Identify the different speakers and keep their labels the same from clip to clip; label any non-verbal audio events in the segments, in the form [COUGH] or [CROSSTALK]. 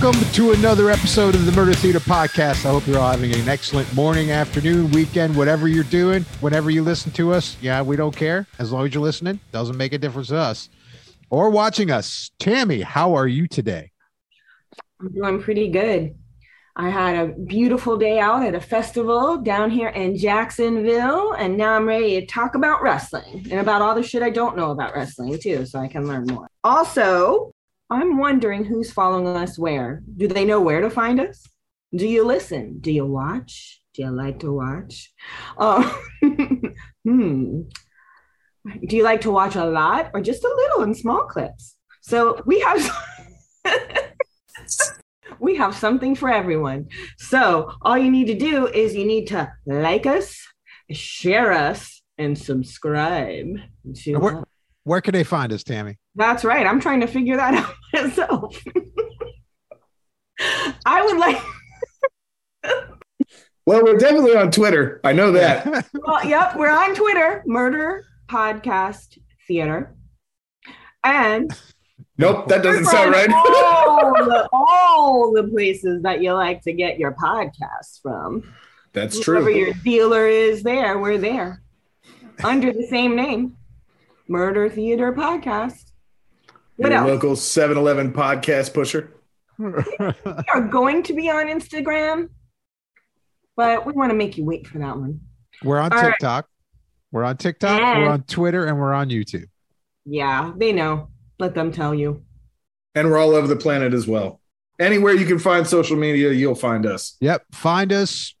Speaker 1: Welcome to another episode of the Murder Theater Podcast. I hope you're all having an excellent morning, afternoon, weekend, whatever you're doing, whenever you listen to us. Yeah, we don't care. As long as you're listening, doesn't make a difference to us. Or watching us. Tammy, how are you today?
Speaker 2: I'm doing pretty good. I had a beautiful day out at a festival down here in Jacksonville, and now I'm ready to talk about wrestling and about all the shit I don't know about wrestling too, so I can learn more. Also, I'm wondering who's following us where. Do they know where to find us? Do you listen? Do you watch? Do you like to watch? Uh, [LAUGHS] hmm. Do you like to watch a lot or just a little in small clips? So we have [LAUGHS] we have something for everyone. So all you need to do is you need to like us, share us, and subscribe.
Speaker 1: Where, where can they find us, Tammy?
Speaker 2: That's right. I'm trying to figure that [LAUGHS] out myself. [LAUGHS] I would like. [LAUGHS]
Speaker 3: well, we're definitely on Twitter. I know that.
Speaker 2: well, yep, we're on Twitter, Murder Podcast Theater. And
Speaker 3: Nope, that doesn't sound right.
Speaker 2: all, the, all the places that you like to get your podcasts from.
Speaker 3: That's true.
Speaker 2: Whoever your dealer is there, we're there. Under the same name. Murder Theater Podcast.
Speaker 3: What Your else? local 7-Eleven podcast pusher. [LAUGHS]
Speaker 2: we are going to be on Instagram, but we want to make you wait for that one.
Speaker 1: We're on All TikTok. Right. We're on TikTok. And we're on Twitter, and we're on YouTube.
Speaker 2: Yeah, they know. Let them tell you.
Speaker 3: And we're all over the planet as well. Anywhere you can find social media, you'll find us.
Speaker 1: Yep. Find us,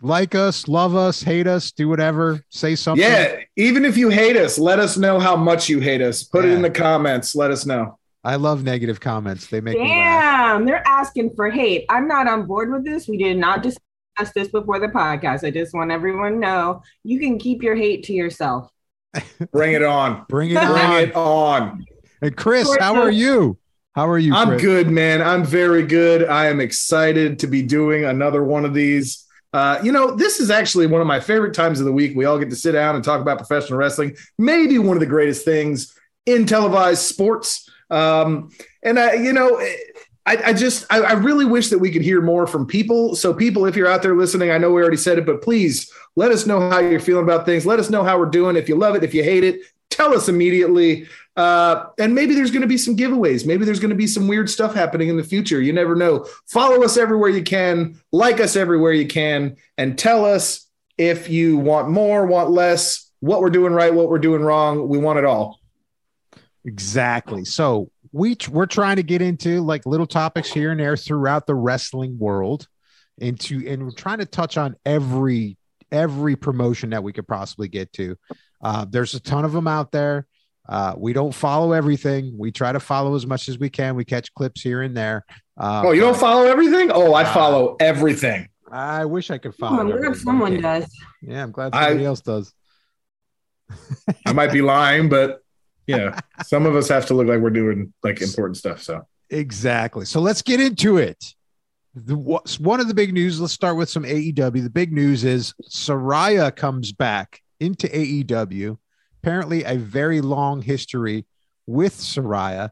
Speaker 1: like us, love us, hate us, do whatever, say something.
Speaker 3: Yeah, even if you hate us, let us know how much you hate us. Put yeah. it in the comments. Let us know.
Speaker 1: I love negative comments. They make
Speaker 2: Damn, they're asking for hate. I'm not on board with this. We did not discuss this before the podcast. I just want everyone to know you can keep your hate to yourself. [LAUGHS]
Speaker 3: Bring it on.
Speaker 1: Bring it
Speaker 3: Bring
Speaker 1: on.
Speaker 3: it on.
Speaker 1: And Chris, how are you? How are you?
Speaker 3: Chris? I'm good, man. I'm very good. I am excited to be doing another one of these. Uh, you know, this is actually one of my favorite times of the week. We all get to sit down and talk about professional wrestling, maybe one of the greatest things in televised sports. Um, and I, you know, I, I just, I, I, really wish that we could hear more from people. So, people, if you're out there listening, I know we already said it, but please let us know how you're feeling about things. Let us know how we're doing. If you love it, if you hate it, tell us immediately. Uh, and maybe there's going to be some giveaways. Maybe there's going to be some weird stuff happening in the future. You never know. Follow us everywhere you can, like us everywhere you can, and tell us if you want more, want less, what we're doing right, what we're doing wrong. We want it all.
Speaker 1: Exactly. So we we're trying to get into like little topics here and there throughout the wrestling world, into and we're trying to touch on every every promotion that we could possibly get to. Uh, there's a ton of them out there. Uh, we don't follow everything. We try to follow as much as we can. We catch clips here and there.
Speaker 3: Uh, oh, you don't follow everything? Oh, I uh, follow everything.
Speaker 1: I wish I could follow.
Speaker 2: Oh, I'm glad someone does.
Speaker 1: Yeah, I'm glad somebody I, else does. [LAUGHS]
Speaker 3: I might be lying, but yeah, [LAUGHS] some of us have to look like we're doing like important stuff. So
Speaker 1: exactly. So let's get into it. The, one of the big news. Let's start with some AEW. The big news is Saraya comes back into AEW apparently a very long history with Soraya.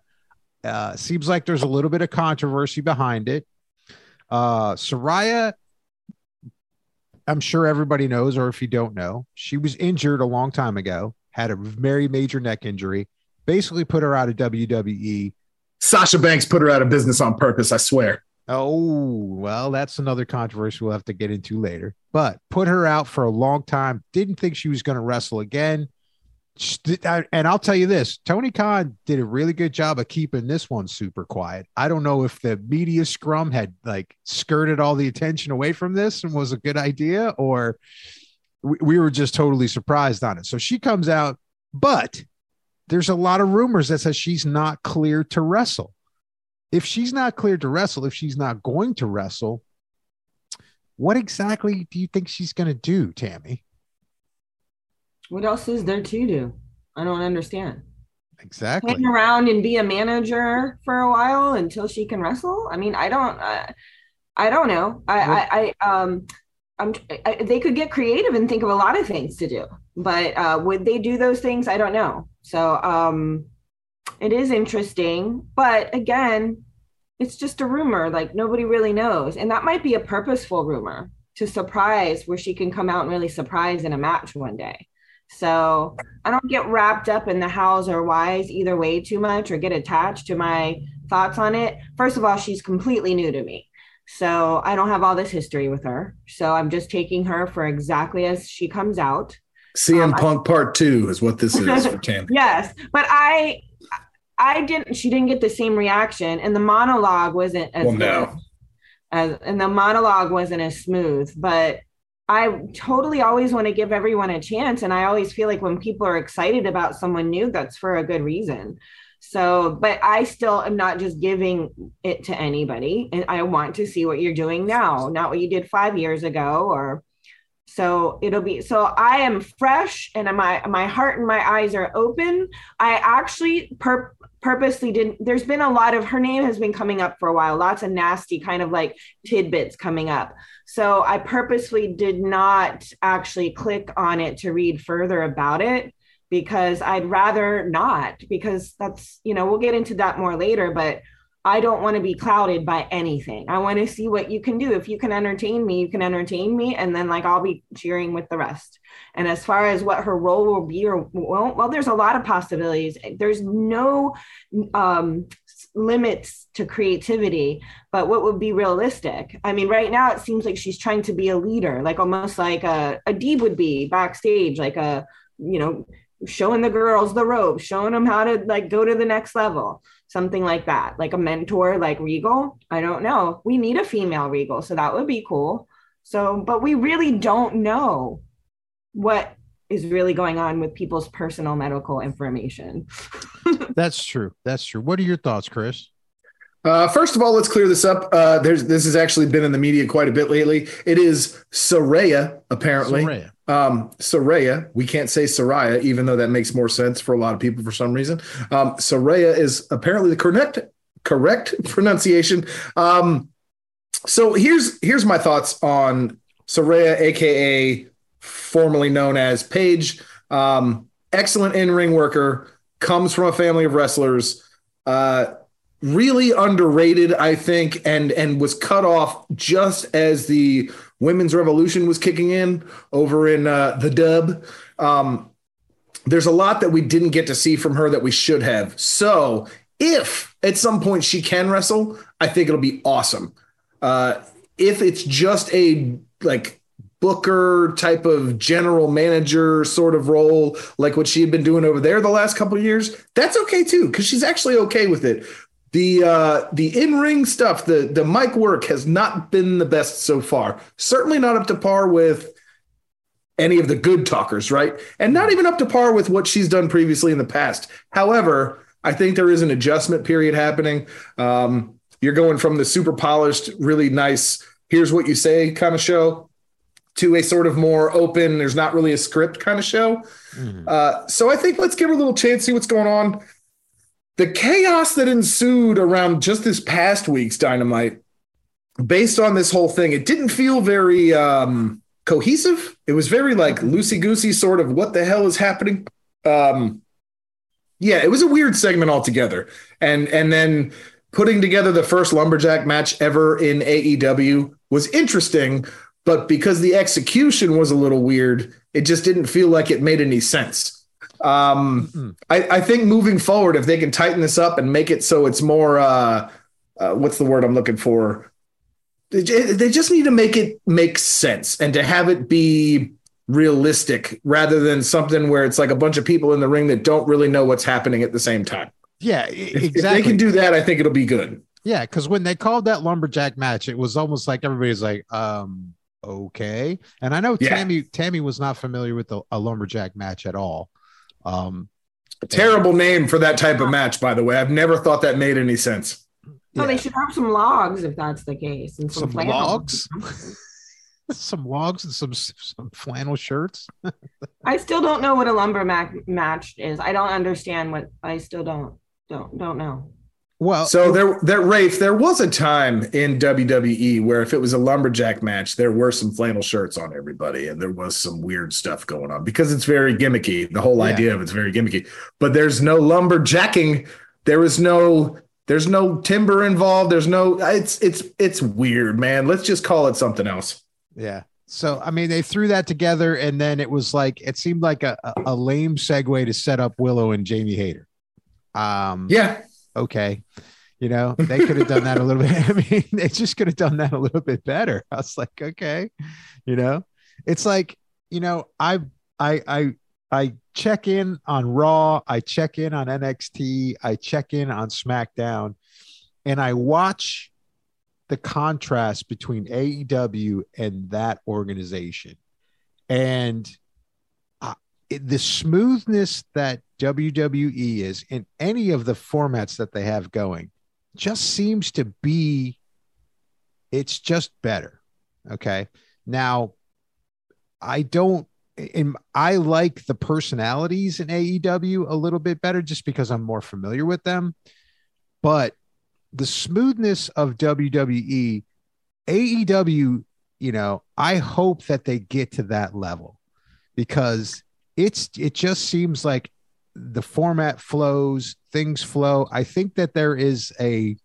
Speaker 1: Uh, seems like there's a little bit of controversy behind it. Uh, Saraya, I'm sure everybody knows, or if you don't know, she was injured a long time ago, had a very major neck injury, basically put her out of WWE.
Speaker 3: Sasha Banks put her out of business on purpose, I swear.
Speaker 1: Oh, well, that's another controversy we'll have to get into later. But put her out for a long time. Didn't think she was going to wrestle again and I'll tell you this Tony Khan did a really good job of keeping this one super quiet. I don't know if the media scrum had like skirted all the attention away from this and was a good idea, or we, we were just totally surprised on it. So she comes out, but there's a lot of rumors that says she's not cleared to wrestle. If she's not cleared to wrestle, if she's not going to wrestle, what exactly do you think she's going to do, Tammy?
Speaker 2: What else is there to do? I don't understand.
Speaker 1: Exactly.
Speaker 2: Hang around and be a manager for a while until she can wrestle. I mean, I don't. Uh, I don't know. I, I, I um, I'm. I, they could get creative and think of a lot of things to do, but uh, would they do those things? I don't know. So, um, it is interesting, but again, it's just a rumor. Like nobody really knows. And that might be a purposeful rumor to surprise where she can come out and really surprise in a match one day. So I don't get wrapped up in the hows or whys either way too much or get attached to my thoughts on it. First of all, she's completely new to me. So I don't have all this history with her. So I'm just taking her for exactly as she comes out.
Speaker 3: CM um, Punk I, Part Two is what this is for [LAUGHS] Tammy.
Speaker 2: yes, but I, I didn't. She didn't get the same reaction, and the monologue wasn't as well, no. as, and the monologue wasn't as smooth. But I totally always want to give everyone a chance, and I always feel like when people are excited about someone new, that's for a good reason. So, but I still am not just giving it to anybody. And I want to see what you're doing now, not what you did five years ago or so it'll be so I am fresh and my my heart and my eyes are open. I actually pur- purposely didn't there's been a lot of her name has been coming up for a while, lots of nasty kind of like tidbits coming up. So I purposely did not actually click on it to read further about it because I'd rather not, because that's, you know, we'll get into that more later, but I don't want to be clouded by anything. I want to see what you can do. If you can entertain me, you can entertain me. And then, like, I'll be cheering with the rest. And as far as what her role will be or won't, well, there's a lot of possibilities. There's no um, limits to creativity, but what would be realistic? I mean, right now it seems like she's trying to be a leader, like almost like a, a Deeb would be backstage, like a, you know, showing the girls the ropes, showing them how to like go to the next level, something like that, like a mentor, like Regal. I don't know. We need a female Regal, so that would be cool. So, but we really don't know what is really going on with people's personal medical information. [LAUGHS]
Speaker 1: That's true. That's true. What are your thoughts, Chris?
Speaker 3: Uh, first of all, let's clear this up. Uh, there's this has actually been in the media quite a bit lately. It is Saraya, apparently. Saraya. Um, Saraya. We can't say Saraya, even though that makes more sense for a lot of people for some reason. Um, Saraya is apparently the correct correct pronunciation. Um, so here's here's my thoughts on Saraya, aka formerly known as Paige. Um, excellent in ring worker, comes from a family of wrestlers. Uh, really underrated, I think, and and was cut off just as the women's revolution was kicking in over in uh, the dub. Um, there's a lot that we didn't get to see from her that we should have. So if at some point she can wrestle, I think it'll be awesome. Uh, if it's just a like booker type of general manager sort of role like what she had been doing over there the last couple of years that's okay too because she's actually okay with it the uh, the in ring stuff, the the mic work has not been the best so far. Certainly not up to par with any of the good talkers, right? And not even up to par with what she's done previously in the past. However, I think there is an adjustment period happening. Um, you're going from the super polished, really nice, here's what you say kind of show to a sort of more open, there's not really a script kind of show. Mm-hmm. Uh, so I think let's give her a little chance, see what's going on the chaos that ensued around just this past week's dynamite based on this whole thing it didn't feel very um, cohesive it was very like loosey goosey sort of what the hell is happening um, yeah it was a weird segment altogether and and then putting together the first lumberjack match ever in aew was interesting but because the execution was a little weird it just didn't feel like it made any sense um. I, I, think moving forward, if they can tighten this up and make it so it's more, uh, uh, what's the word I'm looking for? They, they just need to make it make sense and to have it be realistic rather than something where it's like a bunch of people in the ring that don't really know what's happening at the same time.
Speaker 1: Yeah, exactly.
Speaker 3: If, if they can do that, I think it'll be good.
Speaker 1: Yeah, because when they called that lumberjack match, it was almost like everybody's like, um, okay. And I know yeah. Tammy Tammy was not familiar with the, a lumberjack match at all. Um,
Speaker 3: a terrible and, name for that type of match, by the way. I've never thought that made any sense.
Speaker 2: Oh, yeah. they should have some logs if that's the case, and some,
Speaker 1: some logs. [LAUGHS] some logs and some some flannel shirts. [LAUGHS]
Speaker 2: I still don't know what a lumber match is. I don't understand what I still don't don't don't know.
Speaker 3: Well, so there, there, Rafe, there was a time in WWE where if it was a lumberjack match, there were some flannel shirts on everybody, and there was some weird stuff going on because it's very gimmicky. The whole yeah. idea of it's very gimmicky, but there's no lumberjacking. There is no There's no timber involved. There's no. It's it's it's weird, man. Let's just call it something else.
Speaker 1: Yeah. So I mean, they threw that together, and then it was like it seemed like a, a, a lame segue to set up Willow and Jamie Hayter. Um,
Speaker 3: Yeah,
Speaker 1: okay. You know, [LAUGHS] they could have done that a little bit. [LAUGHS] I mean, they just could have done that a little bit better. I was like, okay, you know, it's like, you know, I, I, I, I check in on Raw, I check in on NXT, I check in on SmackDown, and I watch the contrast between AEW and that organization. And it- the smoothness that WWE is in any of the formats that they have going just seems to be it's just better. Okay. Now, I don't in I like the personalities in AEW a little bit better just because I'm more familiar with them. But the smoothness of WWE, AEW, you know, I hope that they get to that level because it's it just seems like the format flows, things flow. I think that there is a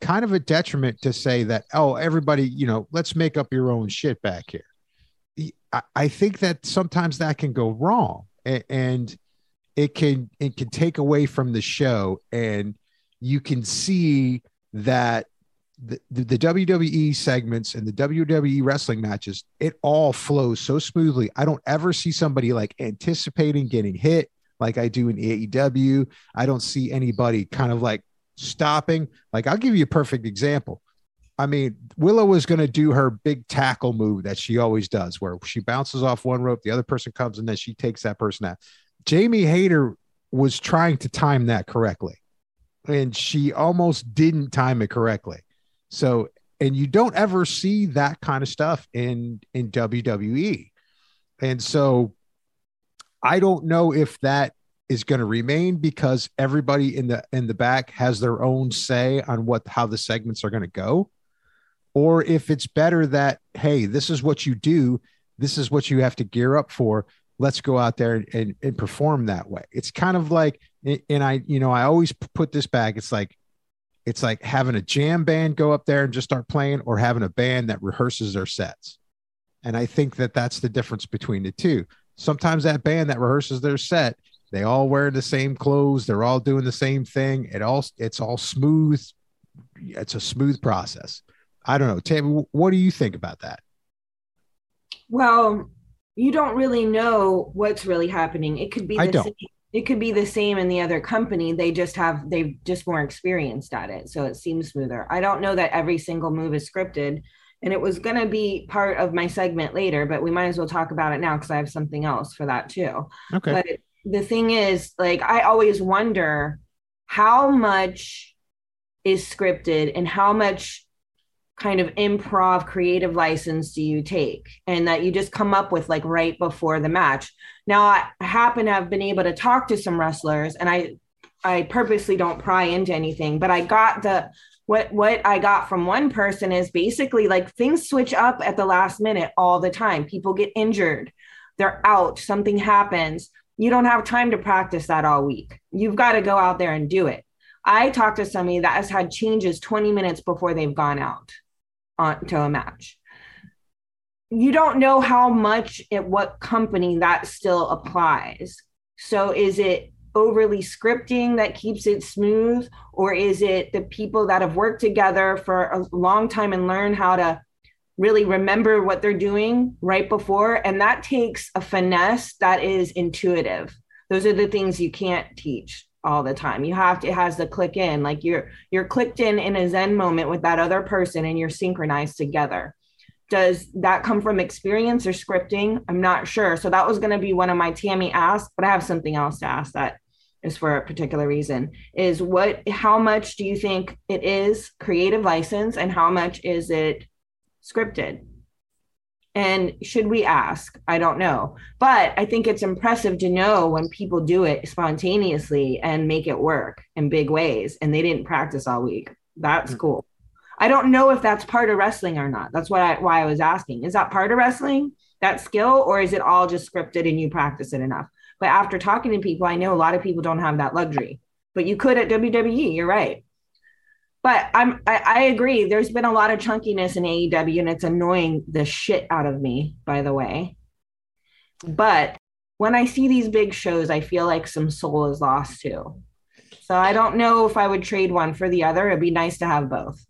Speaker 1: kind of a detriment to say that, oh, everybody, you know, let's make up your own shit back here. I, I think that sometimes that can go wrong a- and it can it can take away from the show and you can see that the, the, WWE segments and the WWE wrestling matches, it all flows so smoothly. I don't ever see somebody like anticipating getting hit like I do in AEW. I don't see anybody kind of like stopping. Like I'll give you a perfect example. I mean, Willow was going to do her big tackle move that she always does, where she bounces off one rope, the other person comes, and then she takes that person out. Jamie Hayter was trying to time that correctly, and she almost didn't time it correctly. So, and you don't ever see that kind of stuff in in WWE, and so I don't know if that is going to remain because everybody in the in the back has their own say on what how the segments are going to go. Or if it's better that hey this is what you do this is what you have to gear up for let's go out there and, and, perform that way. It's kind of like and i you know i always put this back it's like it's like having a jam band go up there and just start playing or having a band that rehearses their sets and i think that that's the difference between the two sometimes that band that rehearses their set they all wear the same clothes they're all doing the same thing it all it's all smooth it's a smooth process i don't know tammy what do you think about that
Speaker 2: Well, you don't really know what's really happening. It could be
Speaker 1: I
Speaker 2: the
Speaker 1: don't.
Speaker 2: same. It could be the same in the other company. They just have they've just more experienced at it, so it seems smoother. I don't know that every single move is scripted, and it was going to be part of my segment later, but we might as well talk about it now because I have something else for that too.
Speaker 1: okay
Speaker 2: But the thing is, like, I always wonder how much is scripted and how much kind of improv creative license do you take? And that you just come up with like right before the match. Now i happen to have been able to talk to some wrestlers and i i purposely don't pry into anything but i got the what what i got from one person is basically like things switch up at the last minute all the time. People get injured. They're out. Something happens. You don't have time to practice that all week. You've got to go out there and do it. I talked to somebody that has had changes 20 minutes before they've gone out onto a match. You don't know how much at what company that still applies. So is it overly scripting that keeps it smooth or is it the people that have worked together for a long time and learn how to really remember what they're doing right before? And that takes a finesse that is intuitive. Those are the things you can't teach all the time. You have to it has to click in like you're you're clicked in in a zen moment with that other person and you're synchronized together. Does that come from experience or scripting? I'm not sure. So that was going to be one of my tammy asks but i have something else to ask that is for a particular reason is what how much do you think it is creative license and how much is it scripted and should we ask? I don't know. But i think it's impressive to know when people do it spontaneously and make it work in big ways and they didn't practice all week. That's
Speaker 1: Mm.
Speaker 2: cool. I don't know if that's part of wrestling or not. That's what I, why i was asking. Is that part of wrestling that skill or is it all just scripted and you practice it enough? But after talking to people i know a lot of people don't have that luxury. But you could at wwe you're right But I'm I, I agree. There's been a lot of chunkiness in AEW, and it's annoying the shit out of me. By the way, but when I see these big shows, I feel like some soul is lost too. So I don't know if I would trade one for the other. It'd be nice to have both.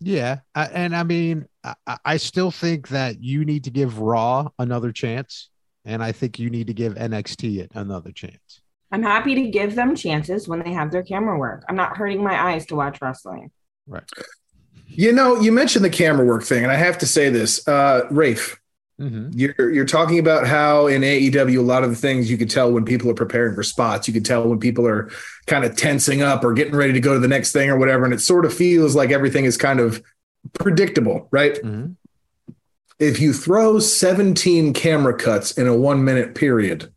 Speaker 1: Yeah, I, and I mean, I, I still think that you need to give Raw another chance, and I think you need to give NXT another chance.
Speaker 2: I'm happy to give them chances when they have their camera work. I'm not hurting my eyes to watch wrestling.
Speaker 1: Right.
Speaker 3: You know, you mentioned the camera work thing, and I have to say this, uh, Rafe.
Speaker 1: Mm-hmm.
Speaker 3: You're you're talking about how in AEW a lot of the things you could tell when people are preparing for spots. You could tell when people are kind of tensing up or getting ready to go to the next thing or whatever, and it sort of feels like everything is kind of predictable, right?
Speaker 1: Mm-hmm.
Speaker 3: If you throw 17 camera cuts in a one minute period,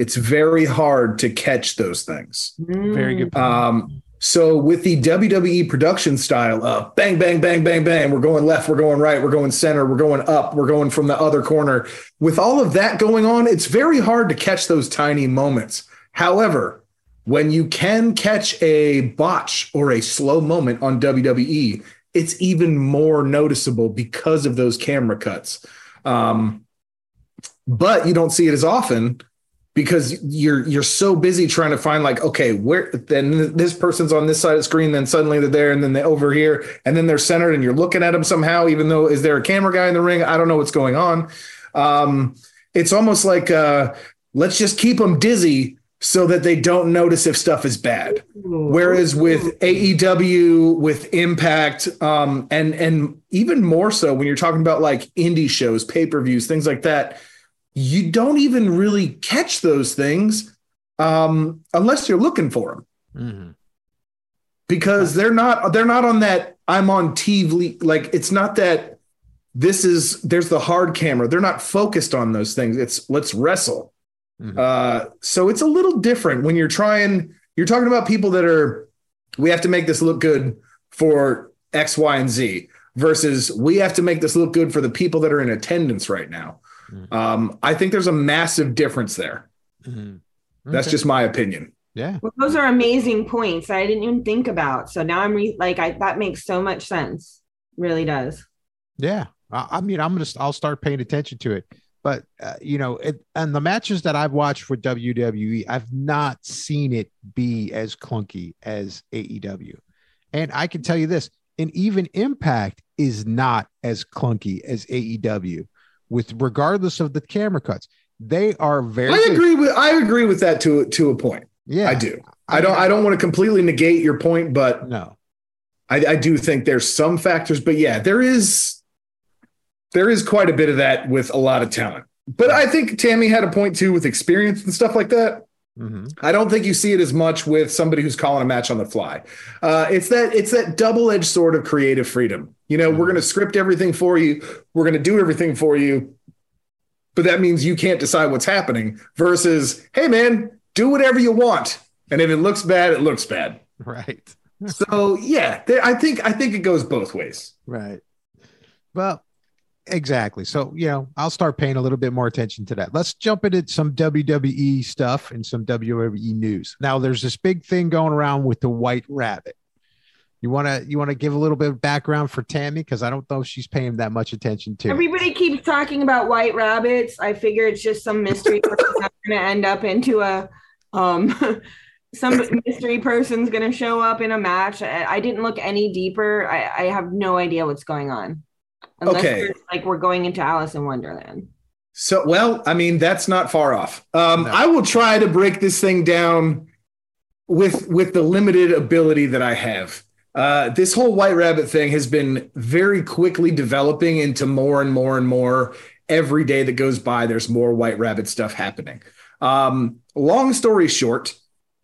Speaker 3: it's very hard to catch those things.
Speaker 1: Very good.
Speaker 3: Um, so with the WWE production style of bang, bang, bang, bang, bang, we're going left, we're going right, we're going center, we're going up, we're going from the other corner. With all of that going on, it's very hard to catch those tiny moments. However, when you can catch a botch or a slow moment on WWE, it's even more noticeable because of those camera cuts. Um, but you don't see it as often because you're you're so busy trying to find like okay where then this person's on this side of the screen then suddenly they're there and then they're over here and then they're centered and you're looking at them somehow even though is there a camera guy in the ring? I don't know what's going on. Um, it's almost like uh, let's just keep them dizzy so that they don't notice if stuff is bad. Whereas with aew with impact um, and and even more so when you're talking about like indie shows pay-per-views things like that you don't even really catch those things um, unless you're looking for them
Speaker 1: Mhm.
Speaker 3: because they're not they're not on that I'm on TV like it's not that this is there's the hard camera. They're not focused on those things. It's let's wrestle.
Speaker 1: Mhm.
Speaker 3: uh, so it's a little different when you're trying you're talking about people that are we have to make this look good for X Y and Z versus we have to make this look good for the people that are in attendance right now
Speaker 1: Mhm.
Speaker 3: um, I think there's a massive difference there.
Speaker 1: Mhm.
Speaker 3: That's just my opinion.
Speaker 1: yeah.
Speaker 2: Well, those are amazing points that I didn't even think about. So now I'm re- like, I that makes so much sense. Really does.
Speaker 1: Yeah, I, I mean, I'm gonna. I'll start paying attention to it. But uh, you know, it, and the matches that I've watched for WWE, I've not seen it be as clunky as AEW. And I can tell you this: and even Impact is not as clunky as AEW, with regardless of the camera cuts. They are very.
Speaker 3: I agree with I agree with that to to a point.
Speaker 1: Yeah,
Speaker 3: I do. I don't I don't want to completely negate your point, but
Speaker 1: No.
Speaker 3: I, I do think there's some factors. But yeah, there is there is quite a bit of that with a lot of talent. But I think Tammy had a point too with experience and stuff like that.
Speaker 1: Mhm.
Speaker 3: I don't think you see it as much with somebody who's calling a match on the fly. Uh, it's that it's that double edged sort of creative freedom. You know, we're going to script everything for you. We're going to do everything for you, but that means you can't decide what's happening. Versus, hey man, do whatever you want, and if it looks bad, it looks bad. [LAUGHS]
Speaker 1: Right.
Speaker 3: So yeah, there, I think I think it goes both ways.
Speaker 1: Right. Well, exactly. So, you know, I'll start paying a little bit more attention to that. Let's jump into some WWE stuff and some WWE news. Now, there's this big thing going around with the White Rabbit. You want to you want to give a little bit of background for Tammy because I don't know if she's paying that much attention to.
Speaker 2: Everybody keeps talking about white rabbits. I figure it's just some mystery [LAUGHS] going to end up into a um [LAUGHS] some mystery person's going to show up in a match. I, I didn't look any deeper. I, I have no idea what's going on. Unless
Speaker 3: Okay.
Speaker 2: it's like we're going into Alice in Wonderland.
Speaker 3: So well, I mean that's not far off. Um,
Speaker 1: No.
Speaker 3: I will try to break this thing down with with the limited ability that I have. Uh, this whole White Rabbit thing has been very quickly developing into more and more and more. Every day that goes by, there's more White Rabbit stuff happening. Um, long story short,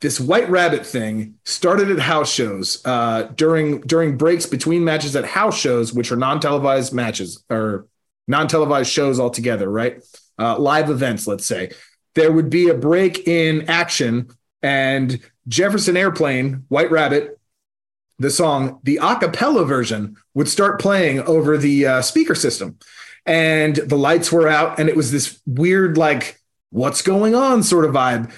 Speaker 3: this White Rabbit thing started at house shows uh, during during breaks between matches at house shows, which are non televised matches or non televised shows altogether, right? Uh, live events, let's say. There would be a break in action, and Jefferson Airplane, White Rabbit, the song, the a cappella version would start playing over the uh, speaker system. And the lights were out, and it was this weird, like, what's going on sort of vibe.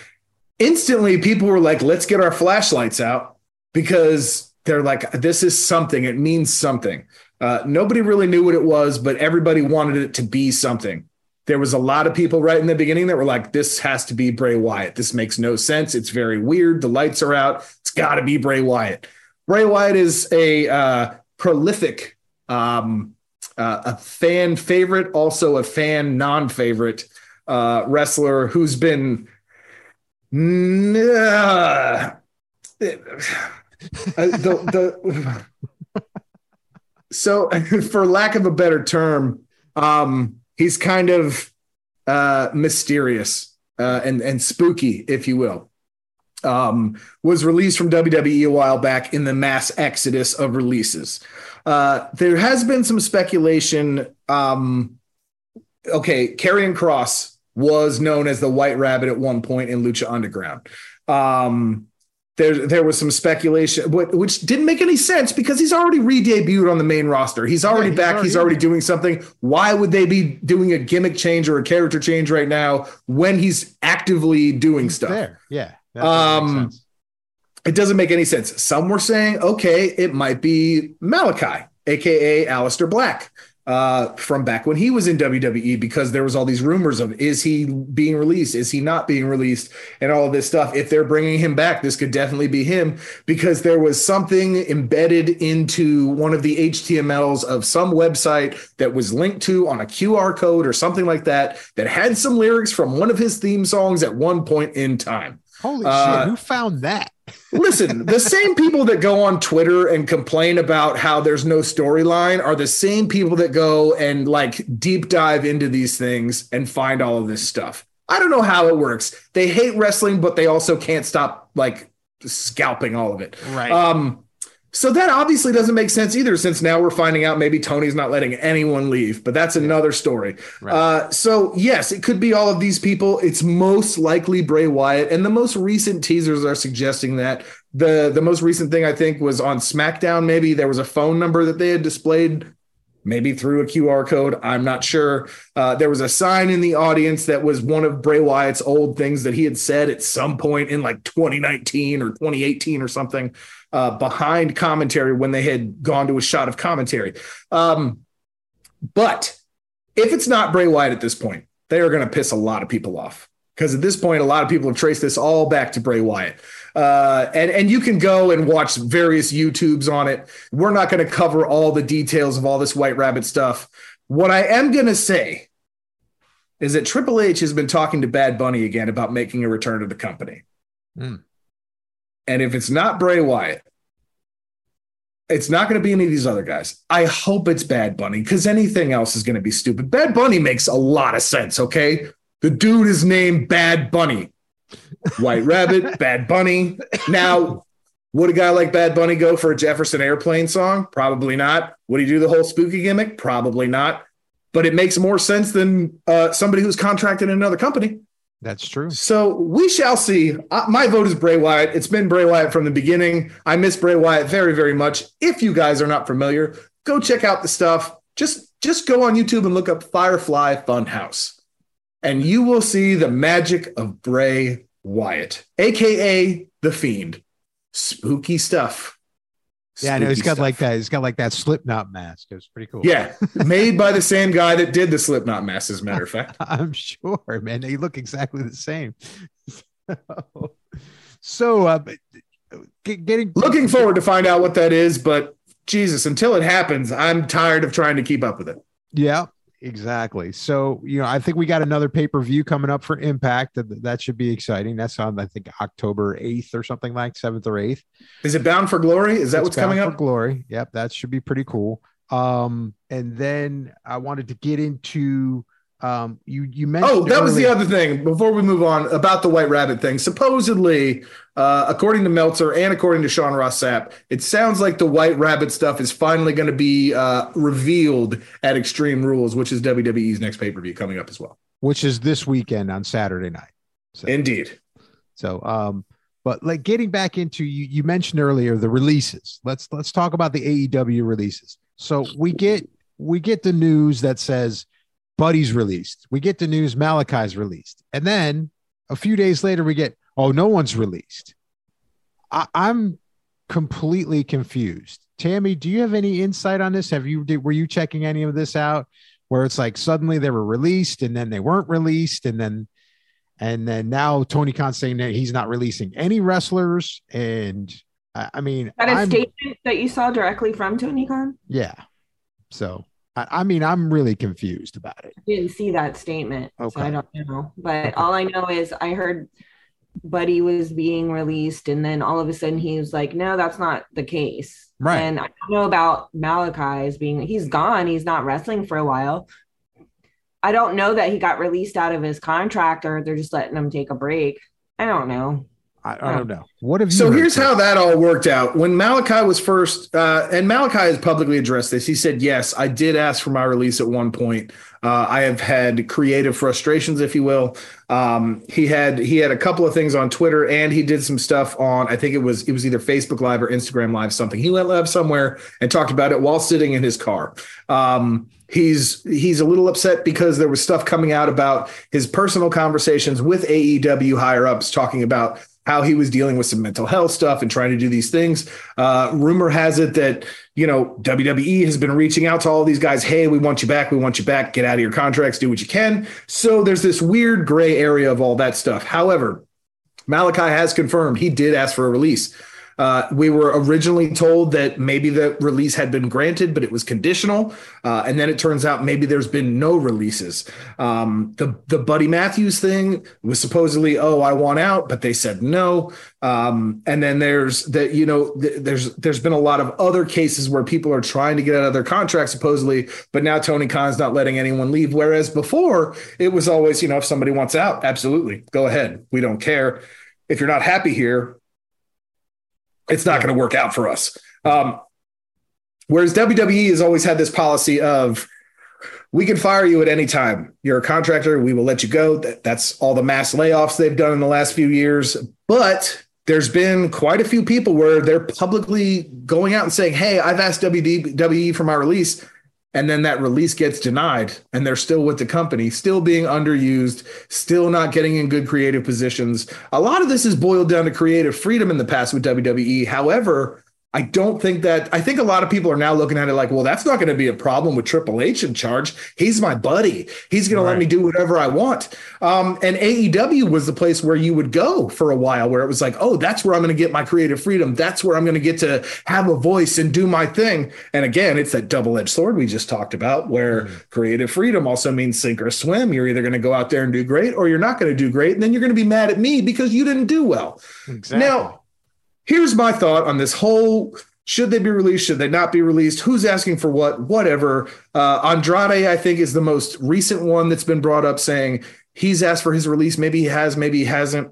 Speaker 3: Instantly, people were like, let's get our flashlights out because they're like, this is something. It means something. Uh, nobody really knew what it was, but everybody wanted it to be something. There was a lot of people right in the beginning that were like, this has to be Bray Wyatt. This makes no sense. It's very weird. The lights are out. It's got to be Bray Wyatt. Bray Wyatt is a uh, prolific, um, uh, a fan favorite, also a fan non favorite uh, wrestler who's been. Uh, the, the so for lack of a better term um he's kind of uh mysterious uh and and spooky if you will. Um was released from WWE a while back in the mass exodus of releases. Uh there has been some speculation um okay Karrion Kross was known as the White Rabbit at one point in Lucha Underground um there there was some speculation, which didn't make any sense because he's already re-debuted on the main roster. He's already yeah, he's back. Already he's already doing something. Why would they be doing a gimmick change or a character change right now when he's actively doing he's stuff?
Speaker 1: There, yeah.
Speaker 3: Um, it doesn't make any sense. Some were saying, okay, it might be Malakai, aka Aleister Black uh, from back when he was in WWE because there was all these rumors of is he being released, is he not being released, and all of this stuff. If they're bringing him back, this could definitely be him because there was something embedded into one of the HTMLs of some website that was linked to on a QR code or something like that that had some lyrics from one of his theme songs at one point in time.
Speaker 1: Holy uh, shit! Who found that? [LAUGHS]
Speaker 3: listen, the same people that go on Twitter and complain about how there's no storyline are the same people that go and like deep dive into these things and find all of this stuff. I don't know how it works. They hate wrestling, but they also can't stop like scalping all of it.
Speaker 1: Right.
Speaker 3: Um, so that obviously doesn't make sense either, since now we're finding out maybe Tony's not letting anyone leave, but that's another story. Right. Uh, so yes, it could be all of these people. It's most likely Bray Wyatt, and the most recent teasers are suggesting that. the The most recent thing I think was on SmackDown. Maybe there was a phone number that they had displayed, maybe through a QR code. I'm not sure. Uh, there was a sign in the audience that was one of Bray Wyatt's old things that he had said at some point in like 2019 or 2018 or something uh, behind commentary when they had gone to a shot of commentary. Um, but if it's not Bray Wyatt at this point, they are going to piss a lot of people off because at this point, a lot of people have traced this all back to Bray Wyatt. Uh, and and you can go and watch various YouTubes on it. We're not going to cover all the details of all this White Rabbit stuff. What I am going to say is that Triple H has been talking to Bad Bunny again about making a return to the company. Mm. And if it's not Bray Wyatt, it's not going to be any of these other guys. I hope it's Bad Bunny because anything else is going to be stupid. Bad Bunny makes a lot of sense. Okay. The dude is named Bad Bunny. White Rabbit, [LAUGHS] Bad Bunny. Now, would a guy like Bad Bunny go for a Jefferson Airplane song? Probably not. Would he do the whole spooky gimmick? Probably not. But it makes more sense than uh, somebody who's contracted in another company.
Speaker 1: That's true.
Speaker 3: So we shall see. Uh, my vote is Bray Wyatt. It's been Bray Wyatt from the beginning. I miss Bray Wyatt very, very much. If you guys are not familiar, go check out the stuff. Just just go on YouTube and look up Firefly Funhouse, and you will see the magic of Bray Wyatt, aka the Fiend. Spooky stuff.
Speaker 1: Yeah, I know he's got stuff. like that. He's got like that Slipknot mask. It was pretty cool.
Speaker 3: Yeah, [LAUGHS] made by the same guy that did the Slipknot mask. As a matter of fact, [LAUGHS]
Speaker 1: I'm sure, man. They look exactly the same. [LAUGHS] so, uh, getting
Speaker 3: looking forward to find out what that is, but Jesus, until it happens, I'm tired of trying to keep up with it.
Speaker 1: Yeah, Exactly. So, you know, I think we got another pay per view coming up for Impact. That, that should be exciting. That's on, I think, October 8th or something like 7th or 8th.
Speaker 3: Is it Bound for Glory? Is that it's what's coming up?
Speaker 1: Glory. Yep. That should be pretty cool. Um, and then I wanted to get into um, you you mentioned.
Speaker 3: Oh, that was the other thing. Before we move on about the White Rabbit thing, supposedly, uh, according to Meltzer and according to Sean Ross Sapp, it sounds like the White Rabbit stuff is finally going to be uh, revealed at Extreme Rules, which is WWE's next pay per view coming up as well.
Speaker 1: Which is this weekend on Saturday night.
Speaker 3: So, Indeed.
Speaker 1: So, um, but like getting back into you, you mentioned earlier the releases. Let's let's talk about the AEW releases. So we get we get the news that says Buddy's released. We get the news Malakai's released. And then a few days later, we get, oh, no one's released. I, I'm completely confused. Tammy, do you have any insight on this? Have you did, were you checking any of this out where it's like suddenly they were released and then they weren't released and then and then now Tony Khan saying that he's not releasing any wrestlers and I, I mean
Speaker 2: That a statement that you saw directly from Tony Khan?
Speaker 1: yeah. So I, mean I'm really confused about it.
Speaker 2: I didn't see that statement, so I don't know. But
Speaker 1: Okay.
Speaker 2: all I know is I heard Buddy was being released, and then all of a sudden he was like, "No, that's not the case."
Speaker 1: Right.
Speaker 2: And I don't know about Malakai as being he's gone. He's not wrestling for a while. I don't know that he got released out of his contract or they're just letting him take a break. I don't know.
Speaker 1: I, I don't know. What have you
Speaker 3: So here's
Speaker 1: Chris?
Speaker 3: how that all worked out. When Malakai was first, uh, and Malakai has publicly addressed this, he said, Yes, I did ask for my release at one point. Uh, I have had creative frustrations, if you will. Um, he had he had a couple of things on Twitter, and he did some stuff on I think it was it was either Facebook Live or Instagram Live, something. He went live somewhere and talked about it while sitting in his car. Um, he's he's a little upset because there was stuff coming out about his personal conversations with AEW higher ups, talking about how he was dealing with some mental health stuff and trying to do these things. Uh, rumor has it that you know WWE has been reaching out to all these guys. Hey, we want you back. We want you back. Get out of your contracts. Do what you can. So there's this weird gray area of all that stuff. However, Malakai has confirmed he did ask for a release. Uh, we were originally told that maybe the release had been granted, but it was conditional. Uh, and then it turns out maybe there's been no releases. Um, the the Buddy Matthews thing was supposedly, oh, I want out, but they said no. Um, and then there's that, you know, th- there's there's been a lot of other cases where people are trying to get out of their contract supposedly, but now Tony Khan's not letting anyone leave. Whereas before it was always, you know, if somebody wants out, absolutely, go ahead. We don't care. If you're not happy here, it's not going to work out for us. Um, whereas WWE has always had this policy of we can fire you at any time. You're a contractor. We will let you go. That, that's all the mass layoffs they've done in the last few years. But there's been quite a few people where they're publicly going out and saying, Hey, I've asked WWE for my release. And then that release gets denied, and they're still with the company, still being underused, still not getting in good creative positions. A lot of this is boiled down to creative freedom in the past with WWE. However, I don't think that I think a lot of people are now looking at it like, well, that's not going to be a problem with Triple H in charge. He's my buddy. He's going to let me do whatever I want. Um, and AEW was the place where you would go for a while, where it was like, oh, that's where I'm going to get my creative freedom. That's where I'm going to get to have a voice and do my thing. And again, it's that double edged sword we just talked about, where creative freedom also means sink or swim. You're either going to go out there and do great, or you're not going to do great, and then you're going to be mad at me because you didn't do well.
Speaker 1: Exactly.
Speaker 3: Now, here's my thought on this whole should they be released? Should they not be released? Who's asking for what? Whatever. Uh, Andrade, I think, is the most recent one that's been brought up saying he's asked for his release. Maybe he has, maybe he hasn't.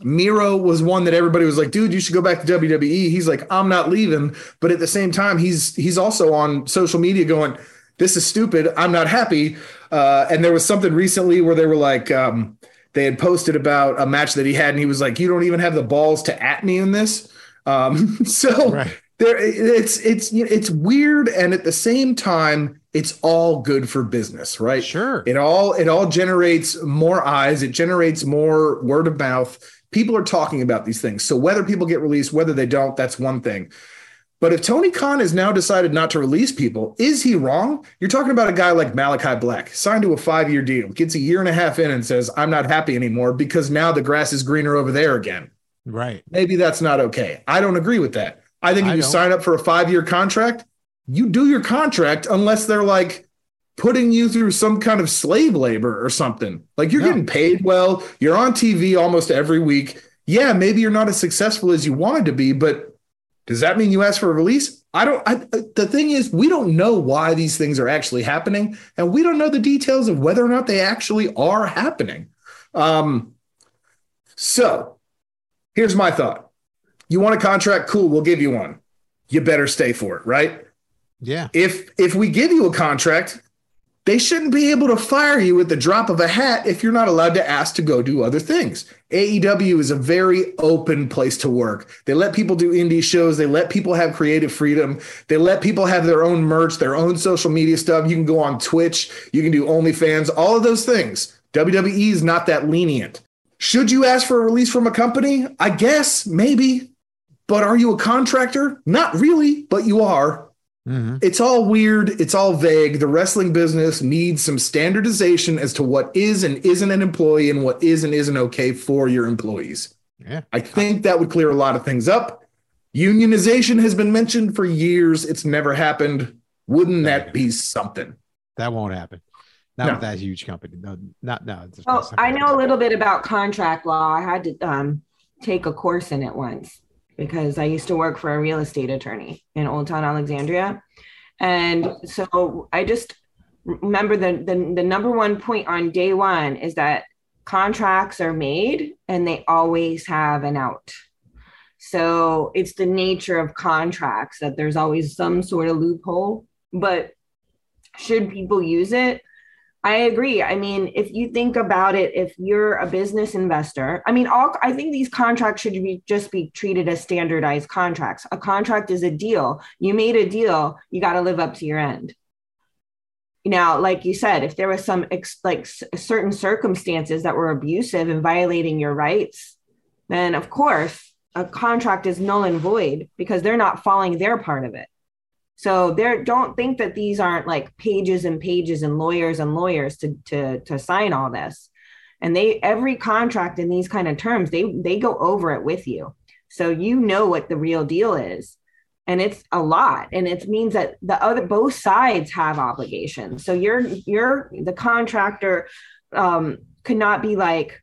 Speaker 3: Miro was one that everybody was like, dude, you should go back to WWE. He's like, I'm not leaving. But at the same time, he's he's also on social media going, this is stupid. I'm not happy. Uh, and there was something recently where they were like, um, they had posted about a match that he had, and he was like, you don't even have the balls to at me in this. Um, [LAUGHS] so
Speaker 1: Right.
Speaker 3: there, it's it's it's weird, and at the same time, it's all good for business, right?
Speaker 1: Sure.
Speaker 3: It all it all generates more eyes. It generates more word of mouth. People are talking about these things. So whether people get released, whether they don't, that's one thing. But if Tony Khan has now decided not to release people, is he wrong? You're talking about a guy like Malakai Black, signed to a five year deal, gets a year and a half in and says, I'm not happy anymore because now the grass is greener over there again.
Speaker 1: right.
Speaker 3: Maybe that's not okay. I don't agree with that. I think if
Speaker 1: I
Speaker 3: you
Speaker 1: don't.
Speaker 3: sign up for a five year contract, you do your contract unless they're like putting you through some kind of slave labor or something. Like you're
Speaker 1: No.
Speaker 3: getting paid well, you're on TV almost every week. Yeah, maybe you're not as successful as you wanted to be, but does that mean you ask for a release? I don't. I, the thing is, we don't know why these things are actually happening, and we don't know the details of whether or not they actually are happening. Um, so here's my thought you want a contract cool we'll give you one you better stay for it right
Speaker 1: Yeah.
Speaker 3: if if we give you a contract they shouldn't be able to fire you at the drop of a hat if you're not allowed to ask to go do other things. AEW is a very open place to work. They let people do indie shows, they let people have creative freedom, they let people have their own merch, their own social media stuff. You can go on Twitch, you can do OnlyFans, all of those things. WWE is not that lenient. Should you ask for a release from a company? I guess, maybe. but are you a contractor? Not really, but you are.
Speaker 1: Mhm.
Speaker 3: It's all weird. It's all vague. The wrestling business needs some standardization as to what is and isn't an employee and what is and isn't okay for your employees.
Speaker 1: Yeah.
Speaker 3: I think that would clear a lot of things up. Unionization has been mentioned for years. It's never happened. Wouldn't that be something?
Speaker 1: That won't happen. Not
Speaker 3: No.
Speaker 1: with that huge company. No, not no. it's-
Speaker 2: Oh, I know a little bit about contract law. I had to um, take a course in it once because I used to work for a real estate attorney in Old Town Alexandria. And so I just remember the, the, the number one point on day one is that contracts are made and they always have an out. So it's the nature of contracts that there's always some sort of loophole. But should people use it? I agree. I mean, if you think about it, if you're a business investor, I mean, all I think these contracts should be just be treated as standardized contracts. A contract is a deal. You made a deal, you got to live up to your end. Now, like you said, if there was some ex, like certain circumstances that were abusive and violating your rights, then of course a contract is null and void because they're not following their part of it. So there, don't think that these aren't like pages and pages and lawyers and lawyers to to to sign all this. And they every contract in these kind of terms, they they go over it with you. So you know what the real deal is. And it's a lot. And it means that the other both sides have obligations. So you're you're the contractor um could not be like,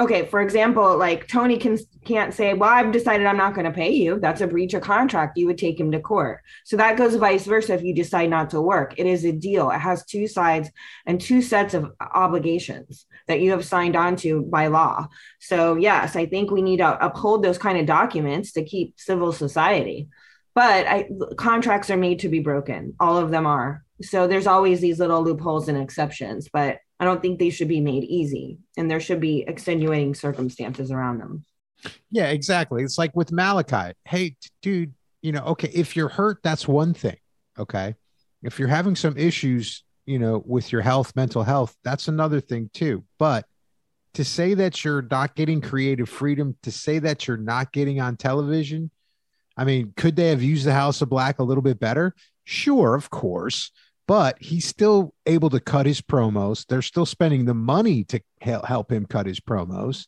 Speaker 2: okay, for example, like Tony can can't say, well, I've decided I'm not going to pay you. That's a breach of contract. You would take him to court. So that goes vice versa if you decide not to work. It is a deal. It has two sides and two sets of obligations that you have signed on to by law. So yes, I think we need to uphold those kind of documents to keep civil society. But I, contracts are made to be broken. All of them are. So there's always these little loopholes and exceptions, but I don't think they should be made easy and there should be extenuating circumstances around them.
Speaker 1: Yeah, exactly. It's like with Malakai. Hey, dude, you know, okay, if you're hurt, that's one thing. Okay. If you're having some issues, you know, with your health, mental health, that's another thing too. But to say that you're not getting creative freedom, to say that you're not getting on television, I mean, could they have used the House of Black a little bit better? Sure, of course. But he's still able to cut his promos. They're still spending the money to help him cut his promos.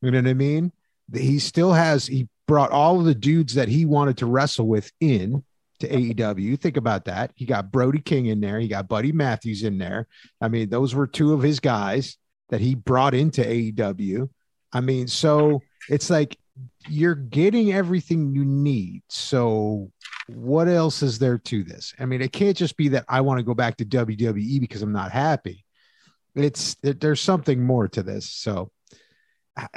Speaker 1: You know what I mean? he still has he brought all of the dudes that he wanted to wrestle with in to AEW. Think about that. He got Brody King in there. He got Buddy Matthews in there. I mean, those were two of his guys that he brought into AEW. I mean, so it's like you're getting everything you need. So what else is there to this? I mean, it can't just be that I want to go back to WWE because I'm not happy. It's there's something more to this. So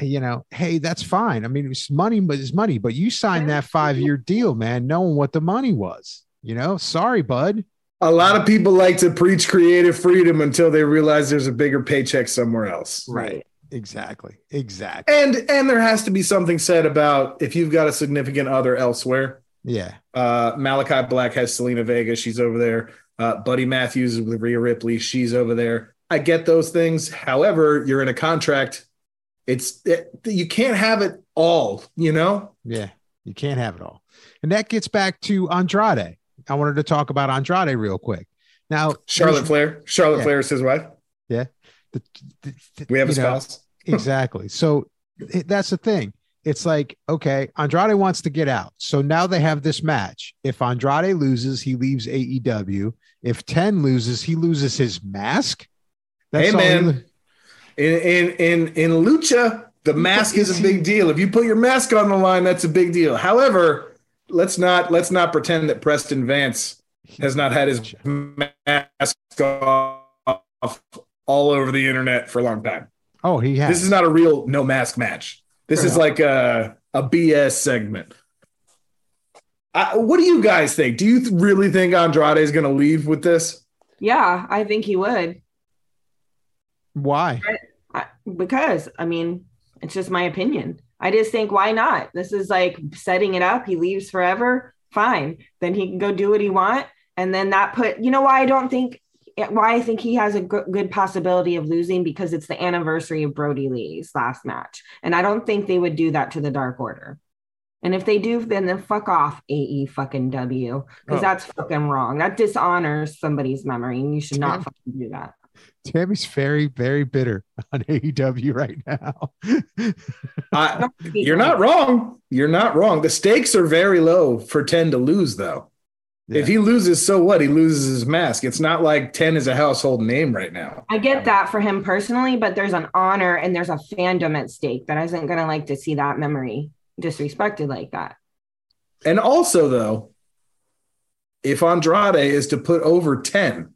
Speaker 1: you know, hey, that's fine. I mean, it's money, but it's money. But you signed that five year deal, man, knowing what the money was. You know, sorry, bud.
Speaker 3: A lot of people like to preach creative freedom until they realize there's a bigger paycheck somewhere else. Right.
Speaker 1: Exactly. Exactly.
Speaker 3: And and there has to be something said about if you've got a significant other elsewhere.
Speaker 1: Yeah.
Speaker 3: Uh, Malakai Black has Zelina Vega. She's over there. Uh, Buddy Matthews with Rhea Ripley. She's over there. I get those things. However, you're in a contract. It's it, you can't have it all. You know.
Speaker 1: Yeah. You can't have it all. And that gets back to Andrade. I wanted to talk about Andrade real quick. Now,
Speaker 3: Charlotte Flair. Charlotte
Speaker 1: Yeah.
Speaker 3: Flair is his wife.
Speaker 1: the- the- the-
Speaker 3: We have a
Speaker 1: you know,
Speaker 3: spouse. [LAUGHS]
Speaker 1: exactly. So that's the thing. It's like, okay, Andrade wants to get out. So now they have this match. If Andrade loses, he leaves AEW. If 10 loses, he loses his mask.
Speaker 3: Hey,
Speaker 1: all
Speaker 3: man.
Speaker 1: lo-
Speaker 3: In in in in lucha, the mask is a big deal. If you put your mask on the line, that's a big deal. However, let's not let's not pretend that Preston Vance has not had his mask off all over the internet for a long time.
Speaker 1: Oh, he has.
Speaker 3: This is not a real no mask match. This
Speaker 1: Fair
Speaker 3: is like a a BS segment. I, what do you guys think? Do you th- really think Andrade is going to leave with this?
Speaker 2: Yeah, I think he would.
Speaker 1: Why?
Speaker 2: I, because I mean, it's just my opinion. I just think why not? This is like setting it up. He leaves forever. Fine. Then he can go do what he want. And then that put, you know, why I don't think, why I think he has a g- good possibility of losing because it's the anniversary of Brodie Lee's last match. And I don't think they would do that to the Dark Order. And if they do, then then fuck off, AE fucking W, because
Speaker 1: Oh.
Speaker 2: that's fucking wrong. That dishonors somebody's memory, and you should not
Speaker 1: Damn.
Speaker 2: fucking do that.
Speaker 1: Tammy's very, very bitter on AEW right now.
Speaker 3: I, you're not wrong. You're not wrong. The stakes are very low for 10 to lose, though.
Speaker 1: Yeah.
Speaker 3: If he loses, so what? He loses his mask. It's not like 10 is a household name right now.
Speaker 2: I get that for him personally, but there's an honor and there's a fandom at stake that isn't going to like to see that memory disrespected like that.
Speaker 3: And also, though, if Andrade is to put over 10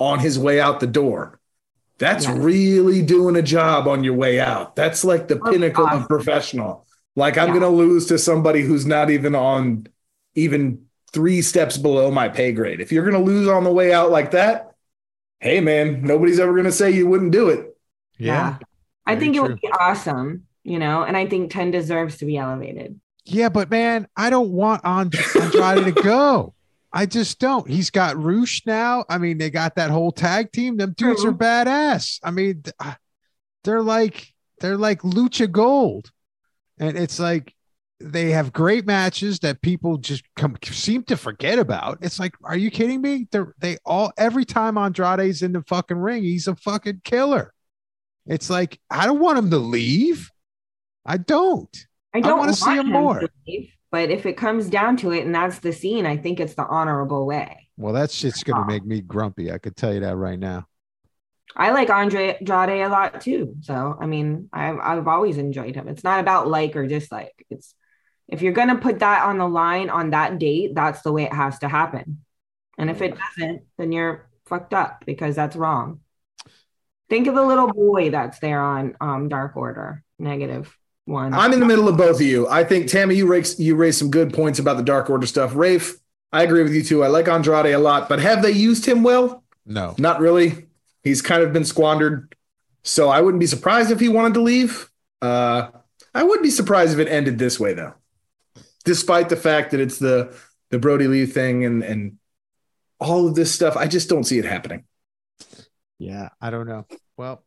Speaker 3: on his way out the door, that's
Speaker 2: Yeah.
Speaker 3: really doing a job on your way out. That's like the
Speaker 2: Oh,
Speaker 3: pinnacle
Speaker 2: God.
Speaker 3: of professional. Like, I'm
Speaker 2: Yeah.
Speaker 3: going to lose to somebody who's not even on even three steps below my pay grade. If you're going to lose on the way out like that, hey, man, nobody's ever going to say you wouldn't do it.
Speaker 1: yeah.
Speaker 2: I
Speaker 1: Very
Speaker 2: think it would be awesome, you know, and I think 10 deserves to be elevated.
Speaker 1: Yeah, but man, I don't want And- Andrade to go. I just don't. He's got Rush now. I mean, they got that whole tag team. Them dudes
Speaker 2: True.
Speaker 1: are badass. I mean, uh, they're like they're like lucha gold, and it's like they have great matches that people just come seem to forget about. It's like, are you kidding me? They're they all every time Andrade's in the fucking ring, he's a fucking killer. It's like I don't want him to leave. I don't.
Speaker 2: I don't
Speaker 1: wanna see him
Speaker 2: him
Speaker 1: more.
Speaker 2: to leave, but if it comes down to it and that's the scene, I think it's the honorable way.
Speaker 1: Well, that shit's gonna
Speaker 2: Ah.
Speaker 1: make me grumpy. I could tell you that right now.
Speaker 2: I like Andre Andrade a lot too. So, I mean, I've, I've always enjoyed him. It's not about like or dislike. It's if you're going to put that on the line on that date, that's the way it has to happen. And if it doesn't, then you're fucked up because that's wrong. Think of the little boy that's there on um, Dark Order, negative one.
Speaker 3: I'm in the middle of both of you. I think Tammy, you raised you raised some good points about the Dark Order stuff. Rafe, I agree with you too. I like Andrade a lot, but have they used him well?
Speaker 1: No.
Speaker 3: Not really. He's kind of been squandered. So I wouldn't be surprised if he wanted to leave. Uh, I would be surprised if it ended this way, though. Despite the fact that it's the the Brodie Lee thing and and all of this stuff, I just don't see it happening.
Speaker 1: Yeah, I don't know. Well,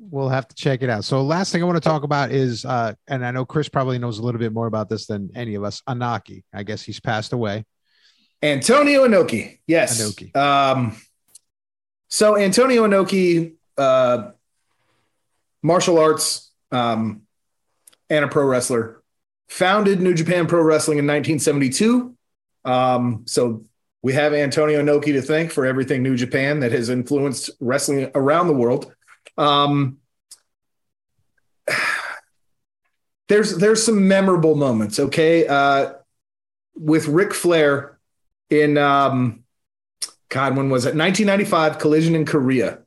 Speaker 1: we'll have to check it out. So, last thing I want to talk about is, uh, and I know Chris probably knows a little bit more about this than any of us. Anaki, I guess he's passed away.
Speaker 3: Antonio Inoki, yes.
Speaker 1: Inoki.
Speaker 3: Um, so Antonio Inoki, uh, martial arts, um, and a pro wrestler, founded New Japan Pro Wrestling in 1972. Um, so we have Antonio Noki to thank for everything New Japan that has influenced wrestling around the world. Um, [SIGHS] there's there's some memorable moments. Okay, uh, with Ric Flair in um, God, when was it? 1995 Collision in Korea,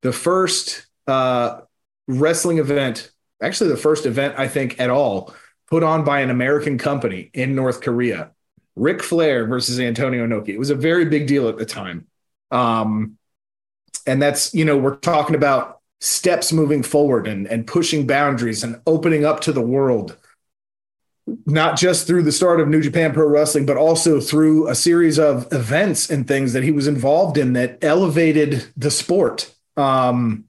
Speaker 3: the first uh, wrestling event, actually the first event I think at all, put on by an American company in North Korea. Ric Flair versus Antonio Inoki. It was a very big deal at the time. Um, and that's, you know, we're talking about steps moving forward and, and pushing boundaries and opening up to the world, not just through the start of New Japan Pro Wrestling, but also through a series of events and things that he was involved in that elevated the sport. Um,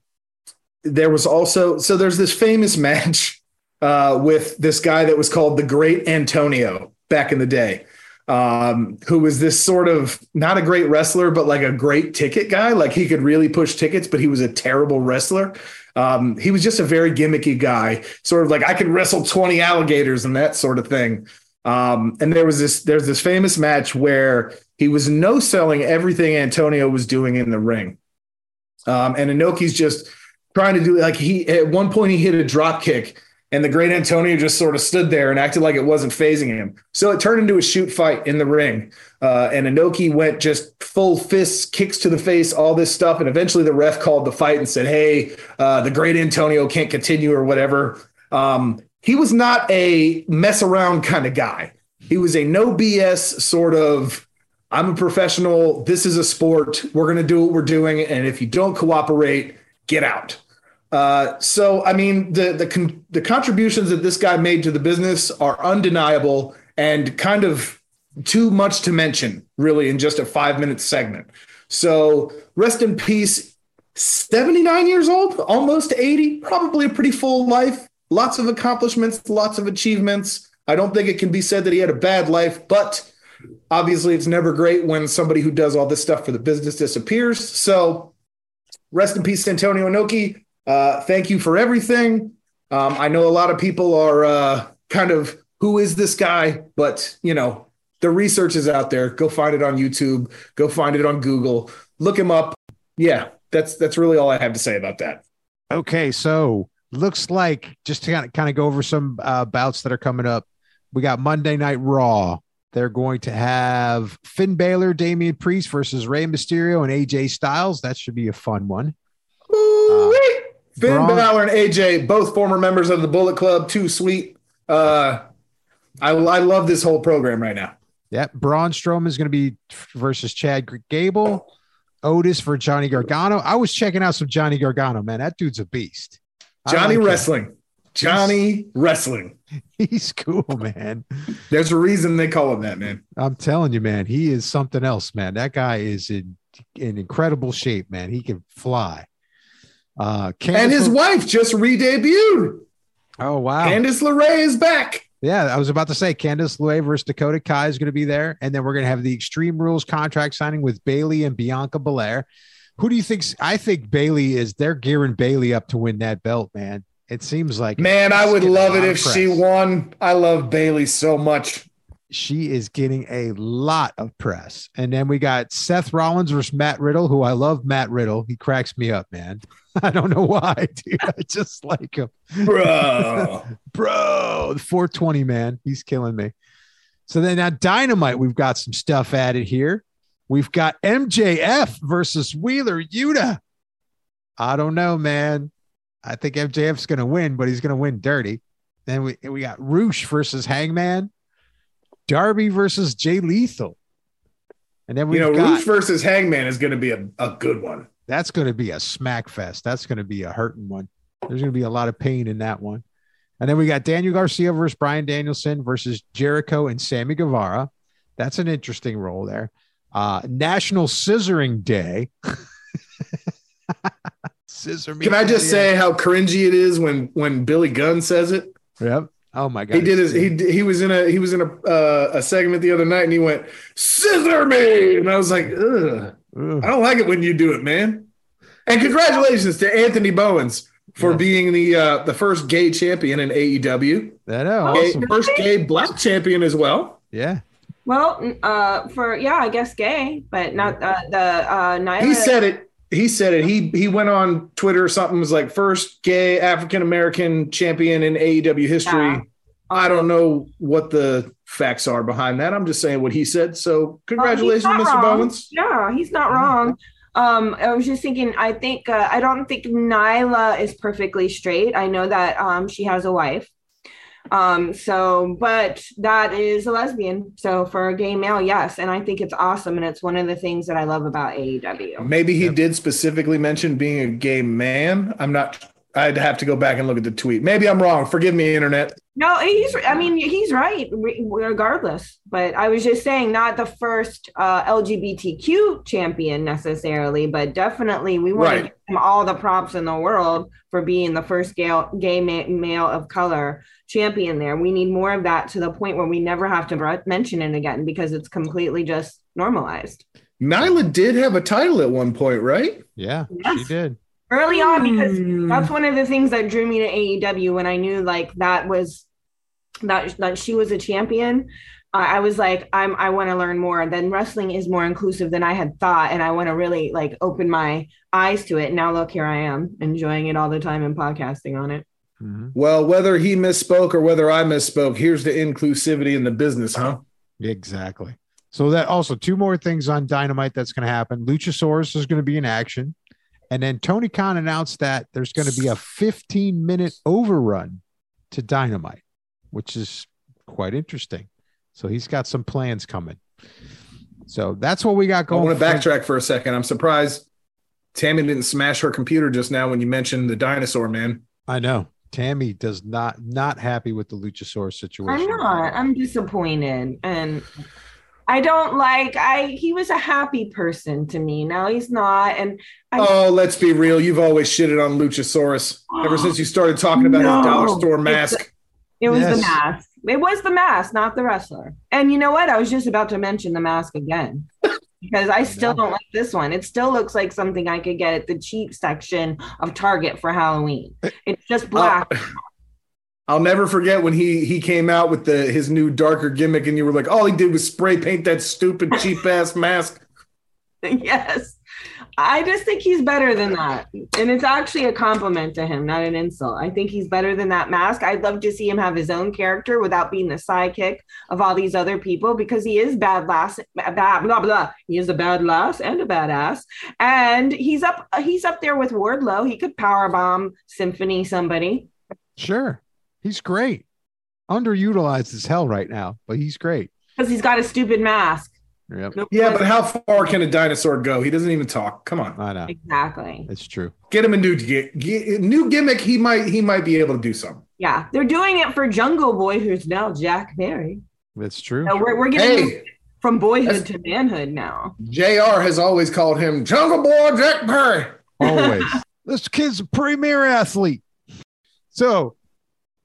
Speaker 3: there was also, so there's this famous [LAUGHS] match uh, with this guy that was called the Great Antonio back in the day um, who was this sort of not a great wrestler, but like a great ticket guy. Like he could really push tickets, but he was a terrible wrestler. Um, he was just a very gimmicky guy, sort of like I could wrestle 20 alligators and that sort of thing. Um, and there was this, there's this famous match where he was no selling everything Antonio was doing in the ring. Um, and Inoki's just trying to do like he at one point he hit a drop kick and the great Antonio just sort of stood there and acted like it wasn't phasing him. So it turned into a shoot fight in the ring. Uh, and Inoki went just full fists, kicks to the face, all this stuff. And eventually the ref called the fight and said, Hey, uh, the great Antonio can't continue or whatever. Um, he was not a mess around kind of guy. He was a no BS sort of, I'm a professional. This is a sport. We're going to do what we're doing. And if you don't cooperate, get out. Uh, so I mean, the the con- the contributions that this guy made to the business are undeniable and kind of too much to mention, really, in just a five minute segment. So rest in peace. Seventy nine years old, almost eighty, probably a pretty full life. Lots of accomplishments, lots of achievements. I don't think it can be said that he had a bad life, but obviously it's never great when somebody who does all this stuff for the business disappears. So rest in peace, Antonio Inoki. Uh, thank you for everything. Um, I know a lot of people are uh, kind of, who is this guy? But, you know, the research is out there. Go find it on YouTube. Go find it on Google. Look him up. Yeah, that's that's really all I have to say about that.
Speaker 1: Okay, so looks like just to kind of, kind of go over some uh, bouts that are coming up. We got Monday Night Raw. They're going to have Finn Balor, Damian Priest versus Rey Mysterio and AJ Styles. That should be a fun one.
Speaker 3: Uh, Finn Braun- Balor and AJ, both former members of the Bullet Club, too sweet. Uh, I, I love this whole program right now.
Speaker 1: Yep. Braun Strowman is going to be versus Chad Gable. Otis for Johnny Gargano. I was checking out some Johnny Gargano, man. That dude's a beast.
Speaker 3: Johnny like Wrestling. Him. Johnny he's, Wrestling.
Speaker 1: He's cool, man.
Speaker 3: There's a reason they call him that, man.
Speaker 1: I'm telling you, man. He is something else, man. That guy is in, in incredible shape, man. He can fly.
Speaker 3: Uh, and his wife just re-debuted.
Speaker 1: Oh wow!
Speaker 3: Candice LeRae is back.
Speaker 1: Yeah, I was about to say Candice LeRae versus Dakota Kai is going to be there, and then we're going to have the Extreme Rules contract signing with Bayley and Bianca Belair. Who do you think? I think Bayley is. They're gearing Bayley up to win that belt, man. It seems like
Speaker 3: man. I would love it if she won. I love Bayley so much.
Speaker 1: She is getting a lot of press, and then we got Seth Rollins versus Matt Riddle, who I love. Matt Riddle, he cracks me up, man. [LAUGHS] I don't know why, [LAUGHS] dude. I just like him.
Speaker 3: Bro. [LAUGHS]
Speaker 1: Bro. The 420 man. He's killing me. So then now Dynamite, we've got some stuff added here. We've got MJF versus Wheeler Yuta. I don't know, man. I think MJF's going to win, but he's going to win dirty. Then we, we got Rush versus Hangman, Darby versus Jay Lethal.
Speaker 3: And then we, you know, got, Rush versus Hangman is going to be a, a good one.
Speaker 1: That's going to be a smack fest. That's going to be a hurting one. There's going to be a lot of pain in that one. And then we got Daniel Garcia versus Bryan Danielson versus Jericho and Sammy Guevara. That's an interesting role there. Uh, National Scissoring Day. [LAUGHS]
Speaker 3: Scissor me. Can I just say how cringy it is when when Billy Gunn says it?
Speaker 1: Yep. Oh my god.
Speaker 3: He did his he he was in a he was in a uh, a segment the other night and he went scissor me and I was like Ugh. Ugh. I don't like it when you do it, man. And congratulations to Anthony Bowens for yeah. being the uh, the first gay champion in AEW.
Speaker 1: I know.
Speaker 3: Gay, awesome. First gay black champion as well.
Speaker 1: Yeah.
Speaker 2: Well, uh, for yeah, I guess gay, but not uh, the uh, Nyla.
Speaker 3: He said it. He said it. He he went on Twitter or something was like first gay African American champion in AEW history. Yeah. I don't know what the facts are behind that. I'm just saying what he said. So congratulations, Mr. Wrong. Bowens.
Speaker 2: Yeah, he's not wrong. Um, I was just thinking. I think uh, I don't think Nyla is perfectly straight. I know that um, she has a wife. Um, so, but that is a lesbian. So for a gay male, yes, and I think it's awesome, and it's one of the things that I love about AEW.
Speaker 3: Maybe he yep. did specifically mention being a gay man. I'm not I'd have to go back and look at the tweet. Maybe I'm wrong. Forgive me, internet.
Speaker 2: No, he's. I mean, he's right, regardless. But I was just saying, not the first uh, LGBTQ champion necessarily, but definitely we want right. to give him all the props in the world for being the first gay, gay male of color champion. There, we need more of that to the point where we never have to mention it again because it's completely just normalized.
Speaker 3: Nyla did have a title at one point, right?
Speaker 1: Yeah, yes. she did
Speaker 2: early on because mm. that's one of the things that drew me to AEW when I knew like that was that that she was a champion. Uh, I was like, I'm I want to learn more. And then wrestling is more inclusive than I had thought, and I want to really like open my eyes to it. Now look, here I am enjoying it all the time and podcasting on it.
Speaker 3: Mm-hmm. Well, whether he misspoke or whether I misspoke, here's the inclusivity in the business, huh?
Speaker 1: Exactly. So that also two more things on Dynamite that's going to happen. Luchasaurus is going to be in action. And then Tony Khan announced that there's going to be a 15 minute overrun to Dynamite, which is quite interesting. So he's got some plans coming. So that's what we got going.
Speaker 3: I want to backtrack for a second. I'm surprised Tammy didn't smash her computer just now when you mentioned the dinosaur man.
Speaker 1: I know. Tammy does not not happy with the Luchasaurus situation.
Speaker 2: I'm not. I'm disappointed. And I don't like I he was a happy person to me. Now he's not. And
Speaker 3: I, oh, let's be real. You've always shitted on Luchasaurus ever [GASPS] since you started talking about no, his dollar store mask.
Speaker 2: It was
Speaker 1: Yes.
Speaker 2: the mask. It was the mask, not the wrestler. And you know what? I was just about to mention the mask again [LAUGHS] because I still don't like this one. It still looks like something I could get at the cheap section of Target for Halloween. It's just oh. black. [LAUGHS]
Speaker 3: I'll never forget when he he came out with the his new darker gimmick, and you were like, all he did was spray paint that stupid cheap ass mask. [LAUGHS]
Speaker 2: yes. I just think he's better than that. And it's actually a compliment to him, not an insult. I think he's better than that mask. I'd love to see him have his own character without being the sidekick of all these other people because he is bad lass, bad, blah, blah. He is a bad lass and a badass. And he's up, he's up there with Wardlow. He could power bomb symphony somebody.
Speaker 1: Sure. He's great. Underutilized as hell right now, but he's great.
Speaker 2: Because he's got a stupid mask.
Speaker 1: Yep.
Speaker 2: No
Speaker 3: Yeah, but how far can a dinosaur go? He doesn't even talk. Come on,
Speaker 1: I know.
Speaker 2: exactly.
Speaker 1: It's true.
Speaker 3: get him a new gi- gi- new gimmick. He might he might be able to do something.
Speaker 2: Yeah. They're doing it for Jungle Boy, who's now Jack Perry.
Speaker 1: That's true.
Speaker 2: So we're, we're getting
Speaker 3: Hey,
Speaker 2: from boyhood to manhood now.
Speaker 3: JR has always called him Jungle Boy Jack Perry.
Speaker 1: Always. [LAUGHS] this kid's a premier athlete. So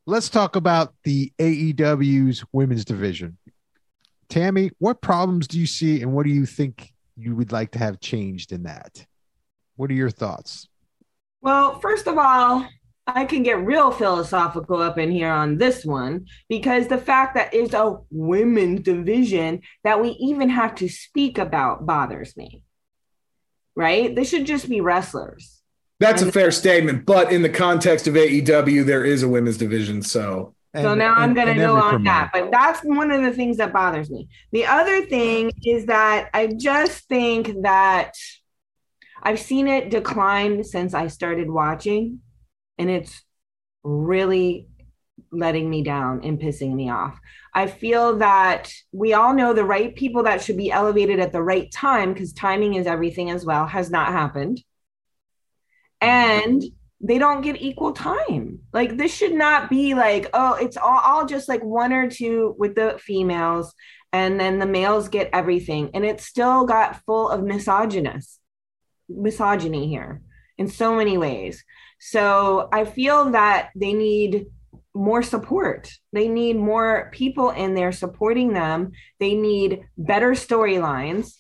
Speaker 1: let's talk about the AEW's women's division. Tammy, what problems do you see and what do you think you would like to have changed in that? What are your thoughts?
Speaker 2: Well, first of all, I can get real philosophical up in here on this one because the fact that it's a women's division that we even have to speak about bothers me. Right? They should just be wrestlers.
Speaker 3: That's a fair statement, but in the context of AEW, there is a women's division, so
Speaker 2: so
Speaker 1: And-
Speaker 2: now I'm going to
Speaker 1: and
Speaker 2: go on that. But that's one of the things that bothers me. The other thing is that I just think that I've seen it decline since I started watching, and it's really letting me down and pissing me off. I feel that we all know the right people that should be elevated at the right time because timing is everything as well has not happened. And they don't get equal time. Like this should not be like, oh, it's all, all just like one or two with the females, and then the males get everything. And it's still got full of misogynist misogyny here in so many ways. So I feel that they need more support. They need more people in there supporting them. They need better storylines.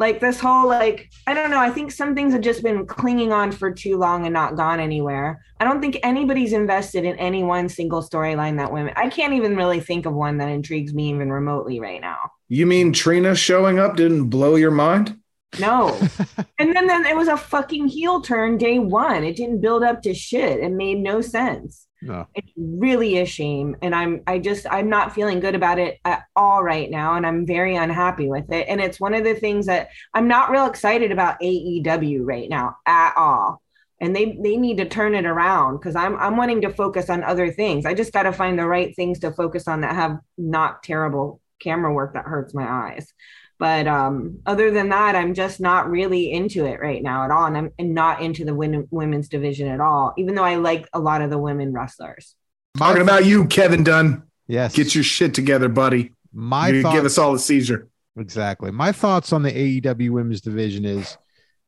Speaker 2: Like this whole like I don't know, I think some things have just been clinging on for too long and not gone anywhere. I don't think anybody's invested in any one single storyline that women. I can't even really think of one that intrigues me even remotely right now.
Speaker 3: you mean Trina showing up didn't blow your mind?
Speaker 2: No. [LAUGHS] and then, then it was a fucking heel turn day one. It didn't build up to shit. It made no sense.
Speaker 1: No.
Speaker 2: It's really a shame. And I'm I just I'm not feeling good about it at all right now. And I'm very unhappy with it. And it's one of the things that I'm not real excited about AEW right now at all. And they they need to turn it around because I'm I'm wanting to focus on other things. I just gotta find the right things to focus on that have not terrible camera work that hurts my eyes. But um, other than that, I'm just not really into it right now at all, and I'm not into the win- women's division at all. Even though I like a lot of the women wrestlers.
Speaker 3: Talking about you, Kevin Dunn.
Speaker 1: yes.
Speaker 3: Get your shit together, buddy.
Speaker 1: my
Speaker 3: you
Speaker 1: thoughts,
Speaker 3: give us all a seizure.
Speaker 1: exactly. My thoughts on the AEW women's division is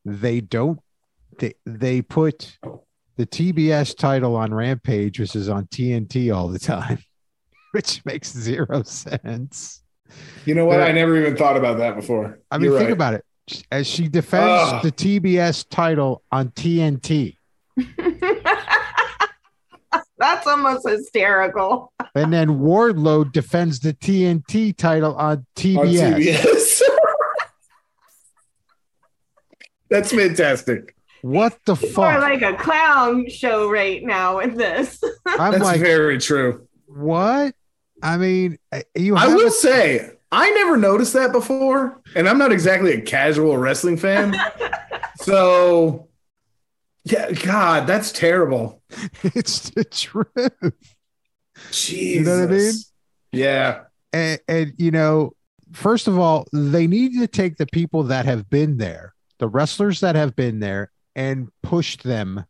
Speaker 1: they don't they they put the TBS title on Rampage, which is on TNT all the time, [LAUGHS] which makes zero sense.
Speaker 3: You know what?
Speaker 1: Yeah.
Speaker 3: I never even thought about that before.
Speaker 1: I mean,
Speaker 3: You're
Speaker 1: think
Speaker 3: right.
Speaker 1: about it. As she defends
Speaker 3: Ugh.
Speaker 1: the TBS title on TNT, [LAUGHS]
Speaker 2: That's almost hysterical.
Speaker 1: and then Wardlow defends the TNT title on
Speaker 3: on
Speaker 1: TBS.
Speaker 3: TBS. [LAUGHS] That's fantastic.
Speaker 1: What the
Speaker 2: Or
Speaker 1: fuck?
Speaker 2: like a clown show right now with this. [LAUGHS]
Speaker 1: I'm
Speaker 3: That's
Speaker 1: like,
Speaker 3: very true.
Speaker 1: what? I mean, uh, you.
Speaker 3: I will
Speaker 1: a-
Speaker 3: say, I never noticed that before, and I'm not exactly a casual wrestling fan. [LAUGHS] so, yeah, God, that's terrible. [LAUGHS]
Speaker 1: it's the truth.
Speaker 3: Jesus.
Speaker 1: know what I mean?
Speaker 3: Yeah.
Speaker 1: and, and you know, first of all, they need to take the people that have been there, the wrestlers that have been there, and push them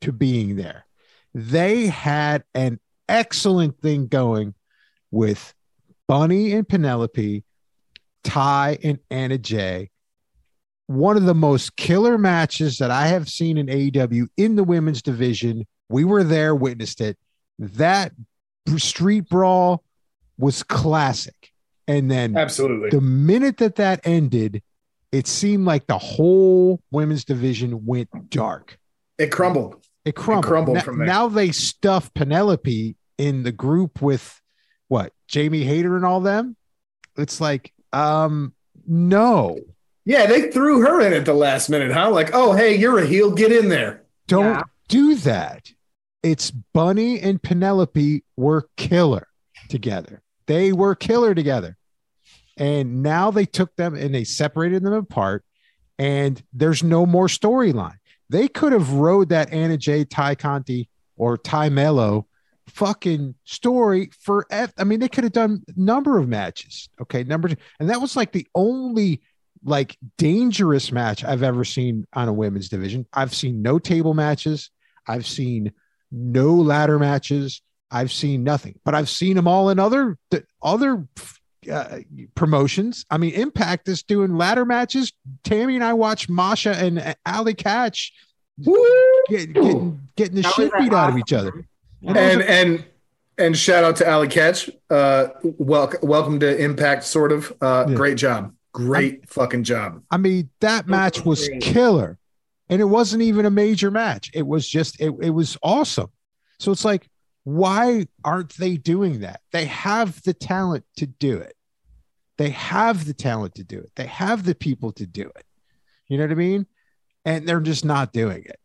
Speaker 1: to being there. They had an excellent thing going with Bunny and Penelope, Tay and Anna Jay. One of the most killer matches that I have seen in AEW in the women's division. We were there, witnessed it. That street brawl was classic. And then
Speaker 3: Absolutely.
Speaker 1: the minute that that ended, it seemed like the whole women's division went dark.
Speaker 3: It crumbled.
Speaker 1: It crumbled.
Speaker 3: crumbled
Speaker 1: now,
Speaker 3: from there.
Speaker 1: now they stuff Penelope in the group with what Jamie Hayter and all them. It's like, um, no,
Speaker 3: Yeah, they threw her in at the last minute, huh? Like, oh, hey, you're a heel. Get in there.
Speaker 1: don't
Speaker 2: Yeah.
Speaker 1: do that. It's Bunny and Penelope were killer together. They were killer together. And now they took them and they separated them apart, and there's no more storyline. They could have rode that Anna Jay, Tay Conti, or Tay Melo fucking story for F. I mean, they could have done number of matches. Okay, number two. And that was like the only like dangerous match I've ever seen on a women's division. I've seen no table matches. I've seen no ladder matches. I've seen nothing, but I've seen them all in other th- other uh, promotions. I mean, Impact is doing ladder matches. Tammy and I watched Masha and Allie Katch get, getting getting the
Speaker 2: That
Speaker 1: shit beat out of each other.
Speaker 3: And and and shout out to Allie Katch. Uh, welcome welcome to Impact. Sort of. Uh,
Speaker 1: Yeah.
Speaker 3: Great job. Great fucking job.
Speaker 1: I mean, that match was killer. And it wasn't even a major match. It was just, it, it was awesome. So it's like, why aren't they doing that? They have the talent to do it. They have the talent to do it. They have the people to do it. You know what I mean? And they're just not doing it.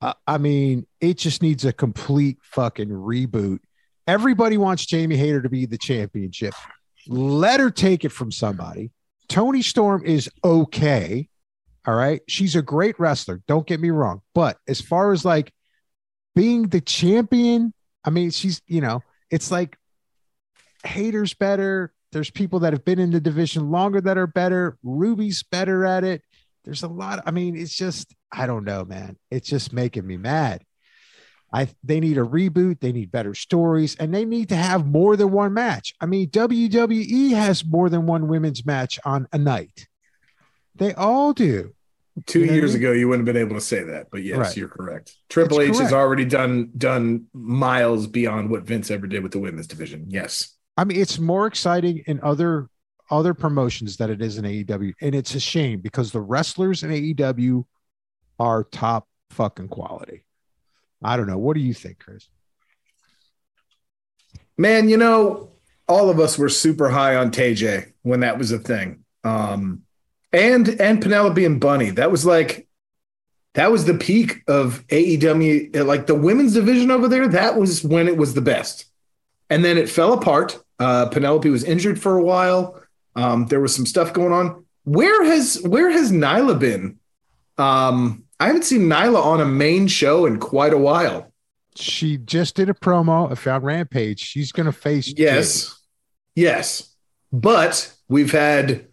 Speaker 1: I mean, it just needs a complete fucking reboot. Everybody wants Jamie Hayter to be the championship. Let her take it from somebody. Toni Storm is okay. All right. She's a great wrestler. Don't get me wrong. But as far as like being the champion, I mean, she's, you know, it's like Hayter's better. There's people that have been in the division longer that are better. Ruby's better at it. There's a lot. I mean, it's just, I don't know, man. It's just making me mad. I they need a reboot, they need better stories, and they need to have more than one match. I mean, WWE has more than one women's match on a night. They all do.
Speaker 3: Two
Speaker 1: You know what I
Speaker 3: years
Speaker 1: mean?
Speaker 3: ago, you wouldn't have been able to say that, but yes,
Speaker 1: Right.
Speaker 3: you're correct. Triple H has already done done miles beyond what Vince ever did with the women's division. Yes.
Speaker 1: I mean, it's more exciting in other other promotions than it is in AEW, and it's a shame because the wrestlers in AEW are top fucking quality. I don't know. What do you think, Chris?
Speaker 3: Man, you know, all of us were super high on TJ when that was a thing. Um, and and Penelope and Bunny. That was like that was the peak of AEW, like the women's division over there. That was when it was the best. And then it fell apart. Uh, Penelope was injured for a while. Um, there was some stuff going on. Where has where has Nyla been? Um, I haven't seen Nyla on a main show in quite a while.
Speaker 1: She just did a promo. Found Rampage. She's going to face.
Speaker 3: Yes. Yes. But we've had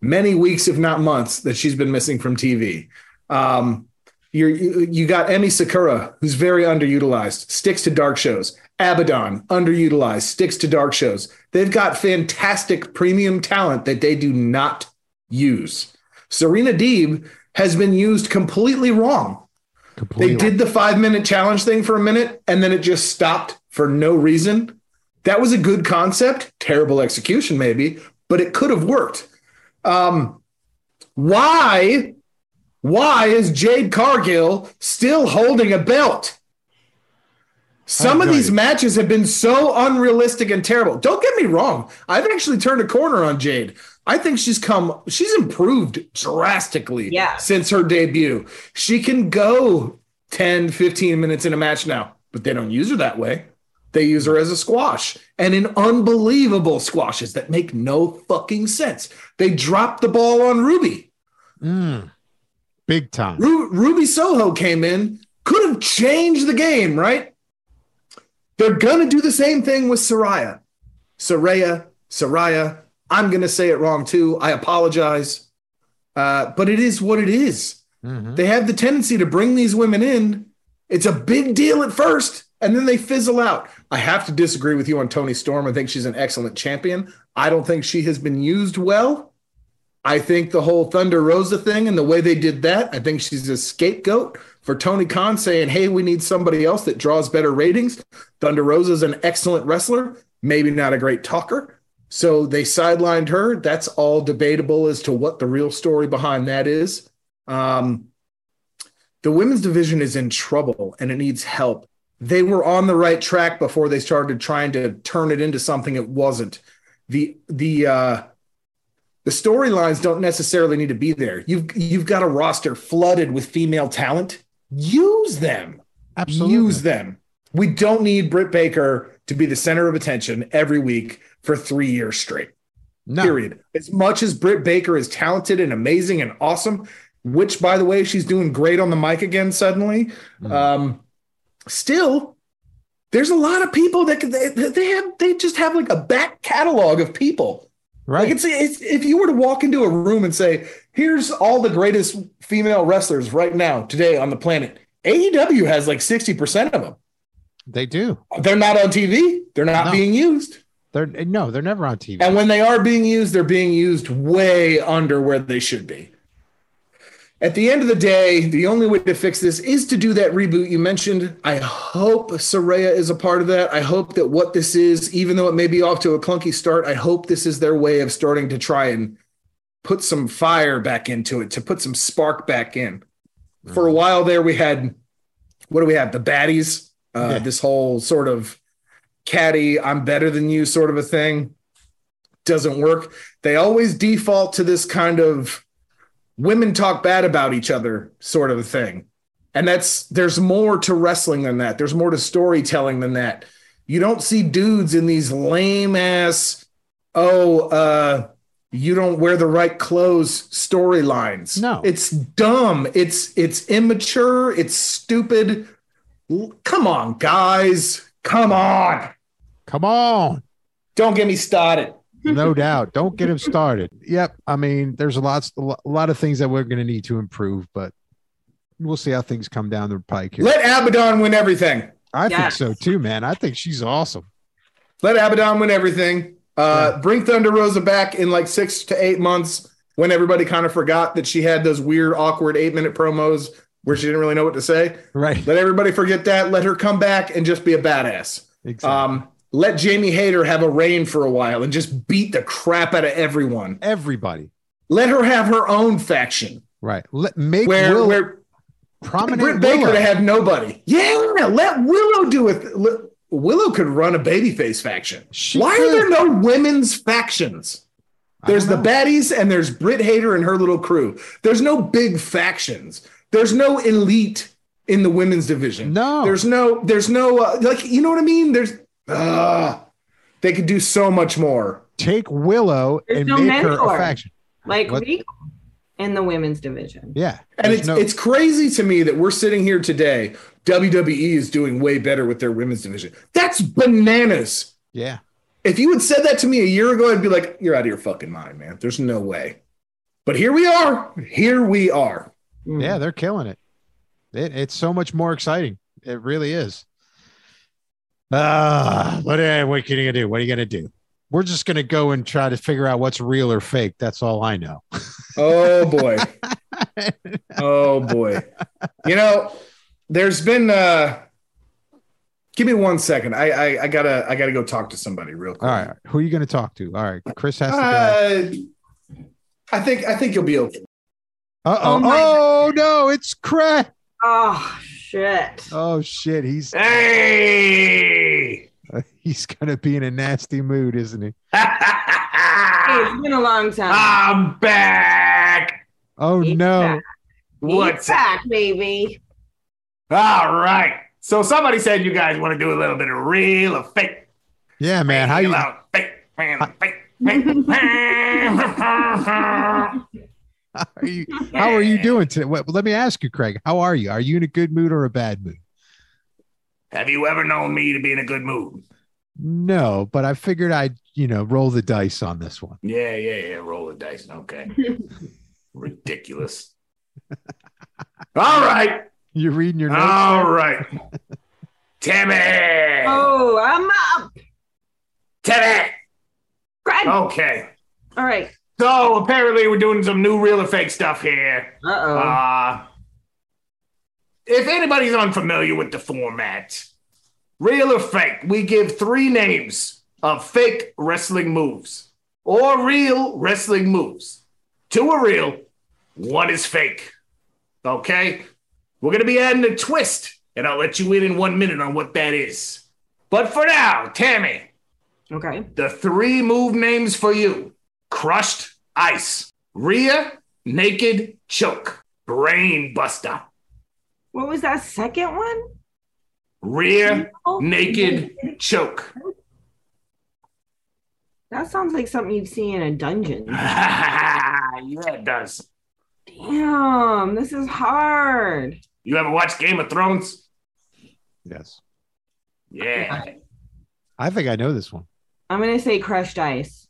Speaker 3: many weeks, if not months, that she's been missing from TV. Um, you're, you you got Emmy Sakura, who's very underutilized, sticks to dark shows. Abaddon, underutilized, sticks to dark shows. They've got fantastic premium talent that they do not use. Serena Deeb has been used completely wrong.
Speaker 1: Completely.
Speaker 3: They did the five minute challenge thing for a minute and then it just stopped for no reason. That was a good concept, terrible execution, maybe, but it could have worked. Um, why, why is Jade Cargill still holding a belt? Some of these
Speaker 1: idea.
Speaker 3: matches have been so unrealistic and terrible. Don't get me wrong. I've actually turned a corner on Jade. I think she's come, she's improved drastically
Speaker 2: Yeah.
Speaker 3: since her debut. She can go 10, 15 minutes in a match now, but they don't use her that way. They use her as a squash and in unbelievable squashes that make no fucking sense. They dropped the ball on Ruby.
Speaker 1: Mm. big time.
Speaker 3: Ru- Ruby Soho came in, could have changed the game, right? They're going to do the same thing with Soraya. Soraya, Soraya. I'm going to say it wrong too. I apologize. Uh, but it is what it is.
Speaker 1: Mhm.
Speaker 3: They have the tendency to bring these women in. It's a big deal at first, and then they fizzle out. I have to disagree with you on Toni Storm. I think she's an excellent champion. I don't think she has been used well. I think the whole Thunder Rosa thing and the way they did that, I think she's a scapegoat for Tony Khan saying, hey, we need somebody else that draws better ratings. Thunder Rosa's an excellent wrestler, maybe not a great talker. So they sidelined her. That's all debatable as to what the real story behind that is. Um, the women's division is in trouble and it needs help. They were on the right track before they started trying to turn it into something it wasn't. The the uh, the storylines don't necessarily need to be there. You've you've got a roster flooded with female talent. Use them.
Speaker 1: Absolutely.
Speaker 3: Use them. We don't need Britt Baker to be the center of attention every week for three years straight.
Speaker 1: No.
Speaker 3: Period. As much as Britt Baker is talented and amazing and awesome, which by the way, she's doing great on the mic again suddenly.
Speaker 1: Mhm.
Speaker 3: Um, still, there's a lot of people that they, they have they just have like a back catalog of people. Like
Speaker 1: Right.
Speaker 3: it's, it's if you were to walk into a room and say, "Here's all the greatest female wrestlers right now today on the planet," AEW has like sixty percent of them.
Speaker 1: They do.
Speaker 3: They're not on TV. They're not
Speaker 1: No.
Speaker 3: being used.
Speaker 1: They're no, they're never on TV.
Speaker 3: And when they are being used, they're being used way under where they should be. At the end of the day, the only way to fix this is to do that reboot you mentioned. I hope Soraya is a part of that. I hope that what this is, even though it may be off to a clunky start, I hope this is their way of starting to try and put some fire back into it, to put some spark back in. For a while there, we had what do we have? The baddies, uh,
Speaker 1: Yeah.
Speaker 3: this whole sort of catty, I'm better than you sort of a thing doesn't work. They always default to this kind of women talk bad about each other sort of a thing. And that's there's more to wrestling than that. There's more to storytelling than that. You don't see dudes in these lame ass, oh, uh, you don't wear the right clothes storylines.
Speaker 1: No.
Speaker 3: It's dumb. It's it's immature. It's stupid. Come on, guys. Come on.
Speaker 1: Come on.
Speaker 3: Don't get me started.
Speaker 1: No doubt. Don't get him started. Yep. I mean, there's a lot, a lot of things that we're going to need to improve, but we'll see how things come down the pike here.
Speaker 3: Let Abaddon win everything.
Speaker 1: I think so too, man. I think she's awesome.
Speaker 3: Let Abaddon win everything. Uh, Bring Thunder Rosa back in like six to eight months when everybody kind of forgot that she had those weird, awkward eight minute promos where she didn't really know what to say.
Speaker 1: Right.
Speaker 3: Let everybody forget that. Let her come back and just be a badass.
Speaker 1: Exactly.
Speaker 3: Um, let Jamie Hayter have a reign for a while and just beat the crap out of everyone.
Speaker 1: Everybody.
Speaker 3: Let her have her own faction
Speaker 1: Right. Let make
Speaker 3: where
Speaker 1: Will
Speaker 3: where
Speaker 1: prominent
Speaker 3: Britt Baker
Speaker 1: Willow.
Speaker 3: to have nobody. Yeah, let Willow do it. Let- Willow could run a babyface faction.
Speaker 1: She
Speaker 3: Why
Speaker 1: could.
Speaker 3: are there no women's factions? There's the baddies and there's Britt Hader and her little crew. There's no big factions. There's no elite in the women's division.
Speaker 1: No.
Speaker 3: There's no, there's no, uh, like, you know what I mean? There's, uh, they could do so much more.
Speaker 1: take Willow
Speaker 2: There's
Speaker 1: and
Speaker 2: no
Speaker 1: make her a faction.
Speaker 2: like
Speaker 1: What?
Speaker 2: Rico in the women's division.
Speaker 1: Yeah.
Speaker 3: And
Speaker 1: There's
Speaker 3: it's,
Speaker 1: no-
Speaker 3: it's crazy to me that we're sitting here today. WWE is doing way better with their women's division. That's bananas.
Speaker 1: yeah.
Speaker 3: If you had said that to me a year ago, I'd be like, you're out of your fucking mind, man. There's no way. But here we are. Here we are.
Speaker 2: Mm.
Speaker 1: Yeah, they're killing it. it. It's so much more exciting. It really is. Ah, what, uh, what can you gonna do? What are you gonna do? We're just gonna go and try to figure out what's real or fake. That's all I know.
Speaker 3: Oh boy. [LAUGHS] oh boy. You know, there's been uh give me one second. I, I I gotta I gotta go talk to somebody real quick.
Speaker 1: All right, who are you gonna talk to? All right, Chris has to go.
Speaker 3: Uh, I think I think you'll be okay.
Speaker 1: Uh oh!
Speaker 2: oh
Speaker 1: no, it's Kregg.
Speaker 2: Oh shit.
Speaker 1: Oh shit, he's
Speaker 3: Hey. [LAUGHS]
Speaker 1: he's gonna be in a nasty mood, isn't he? [LAUGHS]
Speaker 2: Hey, it's been a long time.
Speaker 3: I'm back.
Speaker 1: Oh
Speaker 2: He's
Speaker 1: no!
Speaker 2: back.
Speaker 3: What's
Speaker 2: He's back, baby?
Speaker 3: all right? So somebody said you guys want to do a little bit of real or fake.
Speaker 1: Yeah, man. How you?
Speaker 3: Real or fake, real or fake. [LAUGHS]
Speaker 1: How are you? [LAUGHS] How are you doing today? Well, let me ask you, Kregg. How are you? Are you in a good mood or a bad mood?
Speaker 3: Have you ever known me to be in a good mood?
Speaker 1: No, but I figured I'd, you know, roll the dice on this one.
Speaker 3: Yeah, yeah, yeah. Roll the dice. Okay. [LAUGHS] Ridiculous. All right.
Speaker 1: You're reading your notes?
Speaker 3: All
Speaker 1: there?
Speaker 3: right. Timmy.
Speaker 2: oh, I'm up.
Speaker 3: Timmy.
Speaker 2: Greg.
Speaker 3: Okay.
Speaker 2: All right.
Speaker 3: So apparently we're doing some new real or fake stuff here.
Speaker 2: Uh oh.
Speaker 3: Uh if anybody's unfamiliar with the format, real or fake, we give three names of fake wrestling moves or real wrestling moves. Two are real, one is fake. Okay? We're going to be adding a twist, and I'll let you in in one minute on what that is. But for now, Tammy,
Speaker 2: Okay.
Speaker 3: the three move names for you crushed ice, rear, naked choke, brain buster,
Speaker 2: What was that second one?
Speaker 3: rear,
Speaker 2: Oh,
Speaker 3: naked choke.
Speaker 2: That sounds like something you'd see in a dungeon. [LAUGHS]
Speaker 3: yeah, it does.
Speaker 2: Damn, this is hard.
Speaker 3: You ever watch Game of Thrones?
Speaker 1: Yes.
Speaker 3: Yeah.
Speaker 1: I think I know this one.
Speaker 2: I'm gonna say crushed ice.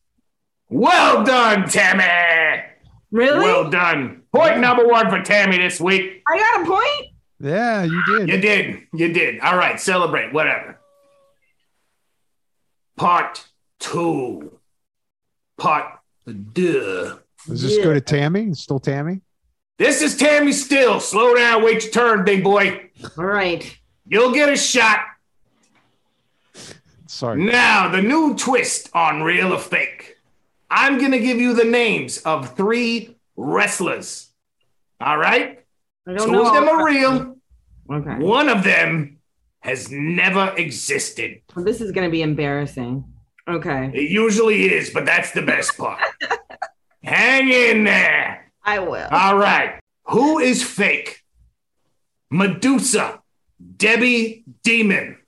Speaker 3: Well done, Tammy.
Speaker 2: Really?
Speaker 3: Well done. Point number one for Tammy this week.
Speaker 2: I got a point.
Speaker 1: Yeah, you did.
Speaker 3: You did. You did. All right, celebrate. Whatever. Part two. Part duh.
Speaker 1: Does this go to Tammy? It's still Tammy?
Speaker 3: This is Tammy Still. Slow down. Wait your turn, big boy.
Speaker 2: All right.
Speaker 3: You'll get a shot.
Speaker 1: Sorry.
Speaker 3: Now, the new twist on real or fake. I'm going to give you the names of three wrestlers. All right?
Speaker 2: I don't
Speaker 3: Two
Speaker 2: know.
Speaker 3: of them are real.
Speaker 2: Okay.
Speaker 3: One of them has never existed.
Speaker 2: Well, this is gonna be embarrassing. Okay.
Speaker 3: It usually is, but that's the best part. [LAUGHS] Hang in there.
Speaker 2: I will.
Speaker 3: All right. Who is fake? Medusa, Debbie Demon,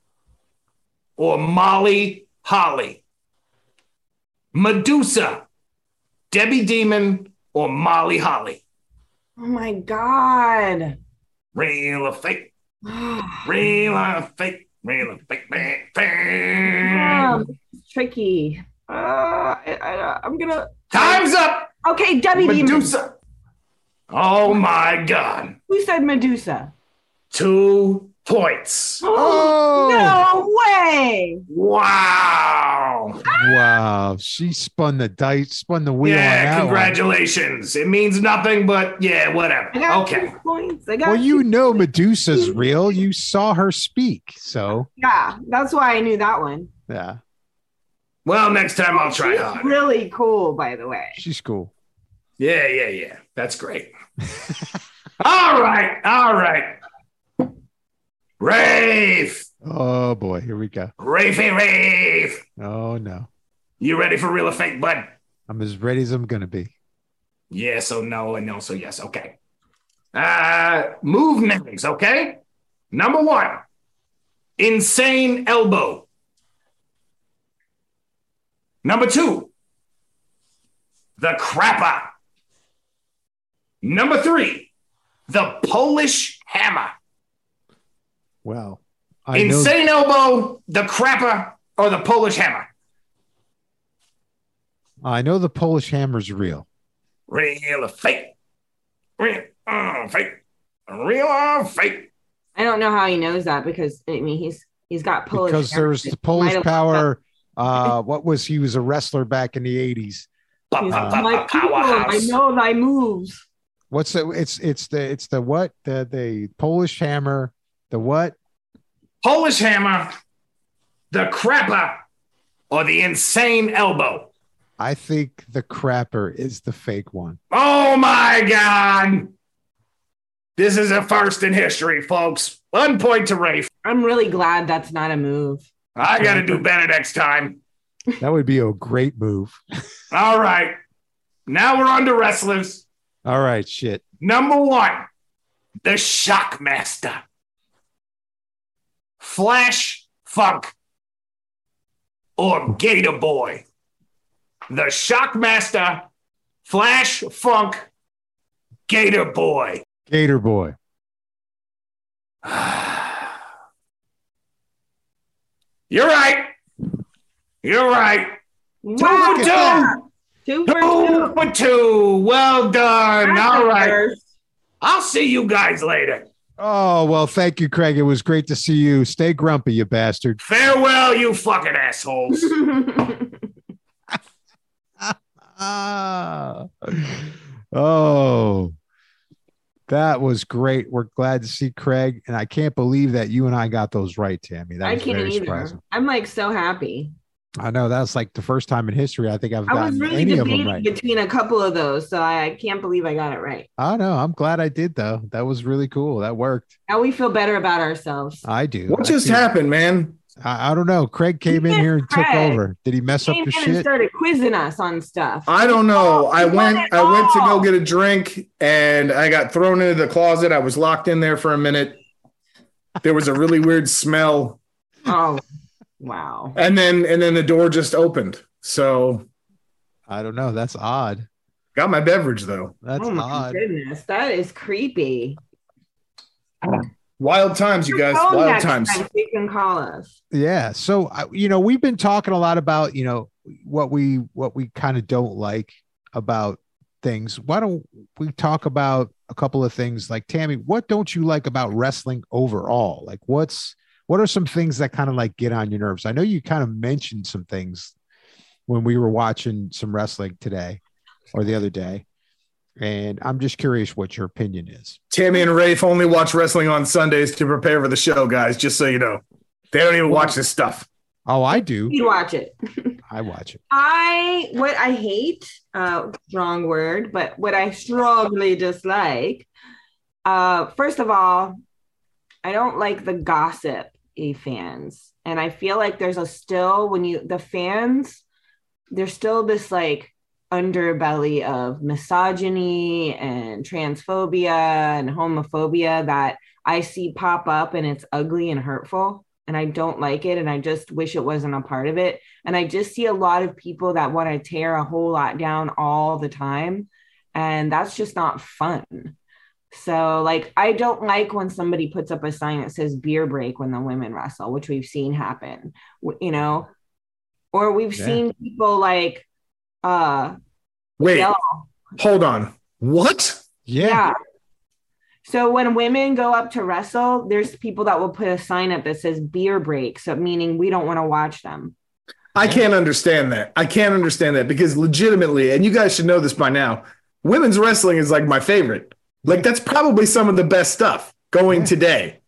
Speaker 3: or Molly Holly? Medusa, Debbie Demon, or Molly Holly?
Speaker 2: Oh my god.
Speaker 3: Real or fake? [SIGHS] Real or fake? Real or fake? Bang, bang.
Speaker 2: Um, tricky. Uh, I, I'm gonna.
Speaker 3: Time's up.
Speaker 2: Okay, Debbie Demon.
Speaker 3: Medusa. Oh my God.
Speaker 2: Who said Medusa?
Speaker 3: Two points.
Speaker 1: Oh!
Speaker 2: no way!
Speaker 3: Wow.
Speaker 1: Wow. She spun the dice, spun the wheel on
Speaker 3: Yeah,
Speaker 1: that one.
Speaker 3: congratulations. It means nothing, but yeah, whatever.
Speaker 2: I got
Speaker 3: Okay.
Speaker 2: two points. I got
Speaker 1: Well, you
Speaker 2: two-
Speaker 1: know Medusa's real. You saw her speak. So,
Speaker 2: Yeah, that's why I knew that one.
Speaker 1: yeah,
Speaker 3: Well, next time I'll try
Speaker 2: She's
Speaker 3: harder.
Speaker 2: Really cool, by the way.
Speaker 1: she's cool.
Speaker 3: Yeah, yeah, yeah. That's great. [LAUGHS] all right. All right. Rafe.
Speaker 1: Oh, boy. Here we go.
Speaker 3: Rafey Rafe.
Speaker 1: Oh, no.
Speaker 3: You ready for real or fake, bud?
Speaker 1: I'm as ready as I'm going to be.
Speaker 3: Yes or no, and no, so yes. Okay. Uh, move names, okay? Number one, insane elbow. Number two, the crapper. Number three, the Polish hammer.
Speaker 1: Wow. I know,
Speaker 3: insane elbow, the crapper, or the Polish hammer.
Speaker 1: I know the Polish hammer's real.
Speaker 3: Real or fake? Real or fake? Real or fake?
Speaker 2: I don't know how he knows that because I mean he's he's got Polish
Speaker 1: because there's
Speaker 2: heritage.
Speaker 1: the Polish power. Uh, what was he was a wrestler back in the 80s.
Speaker 2: He's
Speaker 3: Pa-
Speaker 2: like,
Speaker 3: pa- pa-
Speaker 2: "My
Speaker 3: pa-
Speaker 2: people, I know thy moves.
Speaker 1: What's the it's it's the it's the what? The the Polish hammer, the what?
Speaker 3: Polish hammer, the crapper, or the insane elbow.
Speaker 1: I think the crapper is the fake one.
Speaker 3: Oh my God. This is a first in history, folks. One point to Rafe.
Speaker 2: I'm really glad that's not a move.
Speaker 3: I got to do better next time.
Speaker 1: That would be a great move. [LAUGHS]
Speaker 3: All right. Now we're on to wrestlers.
Speaker 1: All right, shit.
Speaker 3: Number one, the Shockmaster. Flash Funk or Gator Boy. The Shockmaster, Flash Funk, Gator Boy.
Speaker 1: Gator boy. [SIGHS]
Speaker 3: You're right. You're right. Two
Speaker 2: Wow.
Speaker 3: for two.
Speaker 2: Two for
Speaker 3: Two
Speaker 2: two.
Speaker 3: for two. Well done.
Speaker 2: That's
Speaker 3: All
Speaker 2: a
Speaker 3: right.
Speaker 2: first.
Speaker 3: I'll see you guys later.
Speaker 1: Oh well, thank you, Kregg. It was great to see you. Stay grumpy, you bastard.
Speaker 3: Farewell, you fucking assholes.
Speaker 1: Ah. [LAUGHS] [LAUGHS] Oh, that That was great. We're glad to see Kregg, and I can't believe that you and I got those right, Tammy. That
Speaker 2: I
Speaker 1: was
Speaker 2: can't
Speaker 1: very
Speaker 2: either.
Speaker 1: surprising.
Speaker 2: I'm like so happy.
Speaker 1: I know that's like the first time in history I think I've
Speaker 2: I was
Speaker 1: gotten
Speaker 2: really
Speaker 1: any of them
Speaker 2: debating
Speaker 1: right.
Speaker 2: between a couple of those, so I can't believe I got it right.
Speaker 1: I know. I'm glad I did though. That was really cool. That worked.
Speaker 2: Now we feel better about ourselves.
Speaker 1: I do.
Speaker 3: What
Speaker 1: I
Speaker 3: just
Speaker 1: feel-
Speaker 3: happened, man?
Speaker 1: I, I don't know. Kregg came in here and took over. Did he mess up
Speaker 2: Came
Speaker 1: the
Speaker 2: in and
Speaker 1: shit?
Speaker 2: started quizzing us on stuff.
Speaker 3: I don't know. Oh,
Speaker 2: I
Speaker 3: went
Speaker 2: want it
Speaker 3: I went to go get a drink and I got thrown into the closet. I was locked in there for a minute. There was a really weird smell
Speaker 2: oh, wow.
Speaker 3: and then and then the door just opened. So
Speaker 1: I don't know. That's odd.
Speaker 3: got my beverage though.
Speaker 1: That's
Speaker 2: oh my
Speaker 1: odd.
Speaker 2: goodness, that is creepy.
Speaker 3: Wild times, you guys. Wild times.
Speaker 2: time You can call us.
Speaker 1: Yeah. So you know, we've been talking a lot about you know what we what we kind of don't like about things. Why don't we talk about a couple of things? Like Tammy, what don't you like about wrestling overall? Like what's what are some things that kind of like get on your nerves? I know you kind of mentioned some things when we were watching some wrestling today or the other day. And I'm just curious what your opinion is.
Speaker 3: Tammy and Rafe only watch wrestling on Sundays to prepare for the show, guys. Just so you know, they don't even watch this stuff.
Speaker 1: Oh, I do.
Speaker 2: You watch it. [LAUGHS]
Speaker 1: I watch it.
Speaker 2: I what I hate, uh, wrong word, but what I strongly dislike. Uh, first of all, I don't like the gossip e fans, and I feel like there's a still when you the fans, there's still this like underbelly of misogyny and transphobia and homophobia that I see pop up, and it's ugly and hurtful. And I don't like it, and I just wish it wasn't a part of it. And I just see a lot of people that want to tear a whole lot down all the time. And that's just not fun. So, like, I don't like when somebody puts up a sign that says beer break when the women wrestle, which we've seen happen, you know, or we've
Speaker 1: Yeah.
Speaker 2: seen people like, uh,
Speaker 3: Wait,
Speaker 2: yell.
Speaker 3: hold on. What?
Speaker 1: Yeah.
Speaker 2: yeah. So when women go up to wrestle, there's people that will put a sign up that says beer break. So meaning we don't want to watch them.
Speaker 3: I can't understand that. I can't understand that because legitimately, and you guys should know this by now, women's wrestling is like my favorite. Like that's probably some of the best stuff going
Speaker 1: Yeah.
Speaker 3: today.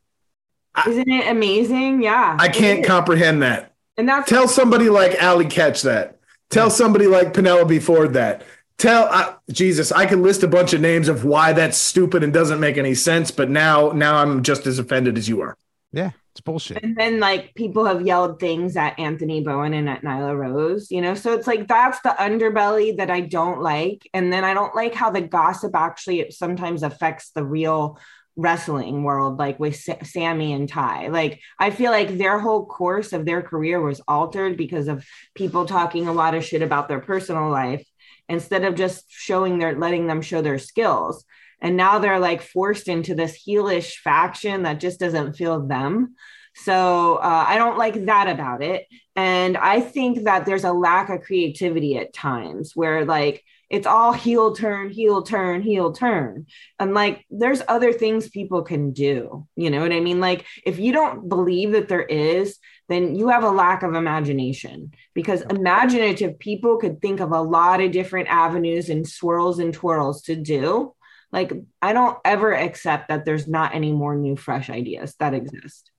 Speaker 2: Isn't it amazing? Yeah.
Speaker 3: I can't comprehend that.
Speaker 2: And that's
Speaker 3: Tell somebody like Allie Katch that. Tell somebody like Penelope Ford that. Tell uh, Jesus, I can list a bunch of names of why that's stupid and doesn't make any sense, but now now I'm just as offended as you are.
Speaker 1: Yeah. It's bullshit.
Speaker 2: and then like people have yelled things at Anthony Bowens and at Nyla Rose, you know. So it's like that's the underbelly that I don't like. And then I don't like how the gossip actually sometimes affects the real wrestling world, like with Sa- Sammy and Tay. Like I feel like their whole course of their career was altered because of people talking a lot of shit about their personal life instead of just showing their letting them show their skills. And now they're like forced into this heelish faction that just doesn't feel them. So uh, I don't like that about it. And I think that there's a lack of creativity at times where like it's all heel turn, heel turn, heel turn. And like there's other things people can do. You know what I mean? Like if you don't believe that there is, then you have a lack of imagination because imaginative people could think of a lot of different avenues and swirls and twirls to do. Like I don't ever accept that there's not any more new, fresh ideas that exist.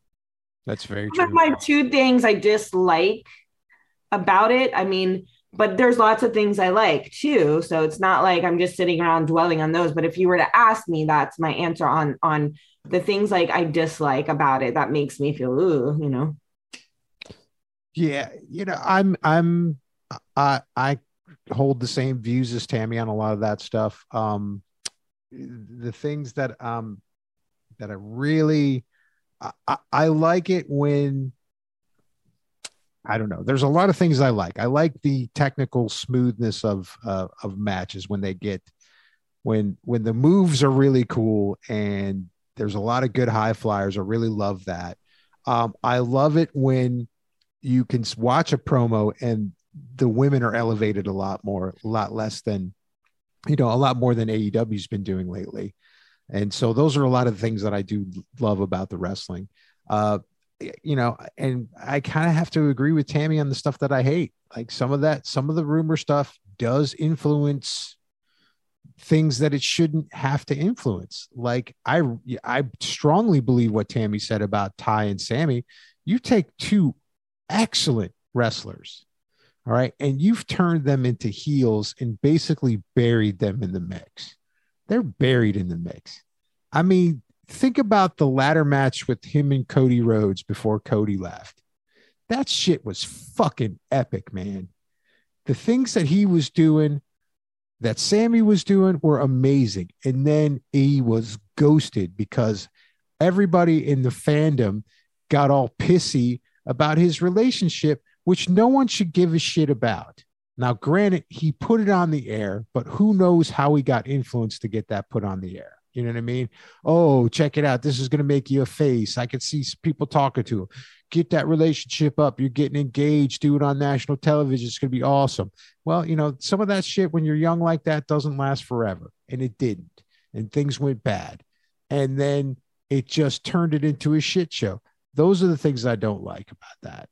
Speaker 1: That's very
Speaker 2: Those are
Speaker 1: true.
Speaker 2: my two things I dislike about it. I mean, but there's lots of things I like too. So it's not like I'm just sitting around dwelling on those. But if you were to ask me, that's my answer on on the things like I dislike about it that makes me feel ooh, you know.
Speaker 1: Yeah, you know, I'm I'm I I hold the same views as Tammy on a lot of that stuff. Um the things that um that I really I, I, like it when I don't know. There's a lot of things I like. I like the technical smoothness of uh, of matches when they get when when the moves are really cool and there's a lot of good high flyers. I really love that. Um, I love it when you can watch a promo and the women are elevated a lot more, a lot less than, you know, a lot more than AEW's been doing lately. And so those are a lot of things that I do love about the wrestling. Uh, you know, and I kind of have to agree with Tammy on the stuff that I hate. Like some of that, some of the rumor stuff does influence things that it shouldn't have to influence. Like I I strongly believe what Tammy said about tay and sammy You take two excellent wrestlers, all right, and you've turned them into heels and basically buried them in the mix. They're buried in the mix. I mean, think about the ladder match with him and Cody Rhodes before Cody left. That shit was fucking epic, man. The things that he was doing, that Sammy was doing, were amazing. And then he was ghosted because everybody in the fandom got all pissy about his relationship, which no one should give a shit about. Now, granted, he put it on the air, but who knows how he got influenced to get that put on the air? You know what I mean? Oh, check it out. This is going to make you a face. I could see people talking to him. Get that relationship up. You're getting engaged. Do it on national television. It's going to be awesome. Well, you know, some of that shit when you're young like that doesn't last forever. And it didn't. And things went bad. And then it just turned it into a shit show. Those are the things I don't like about that.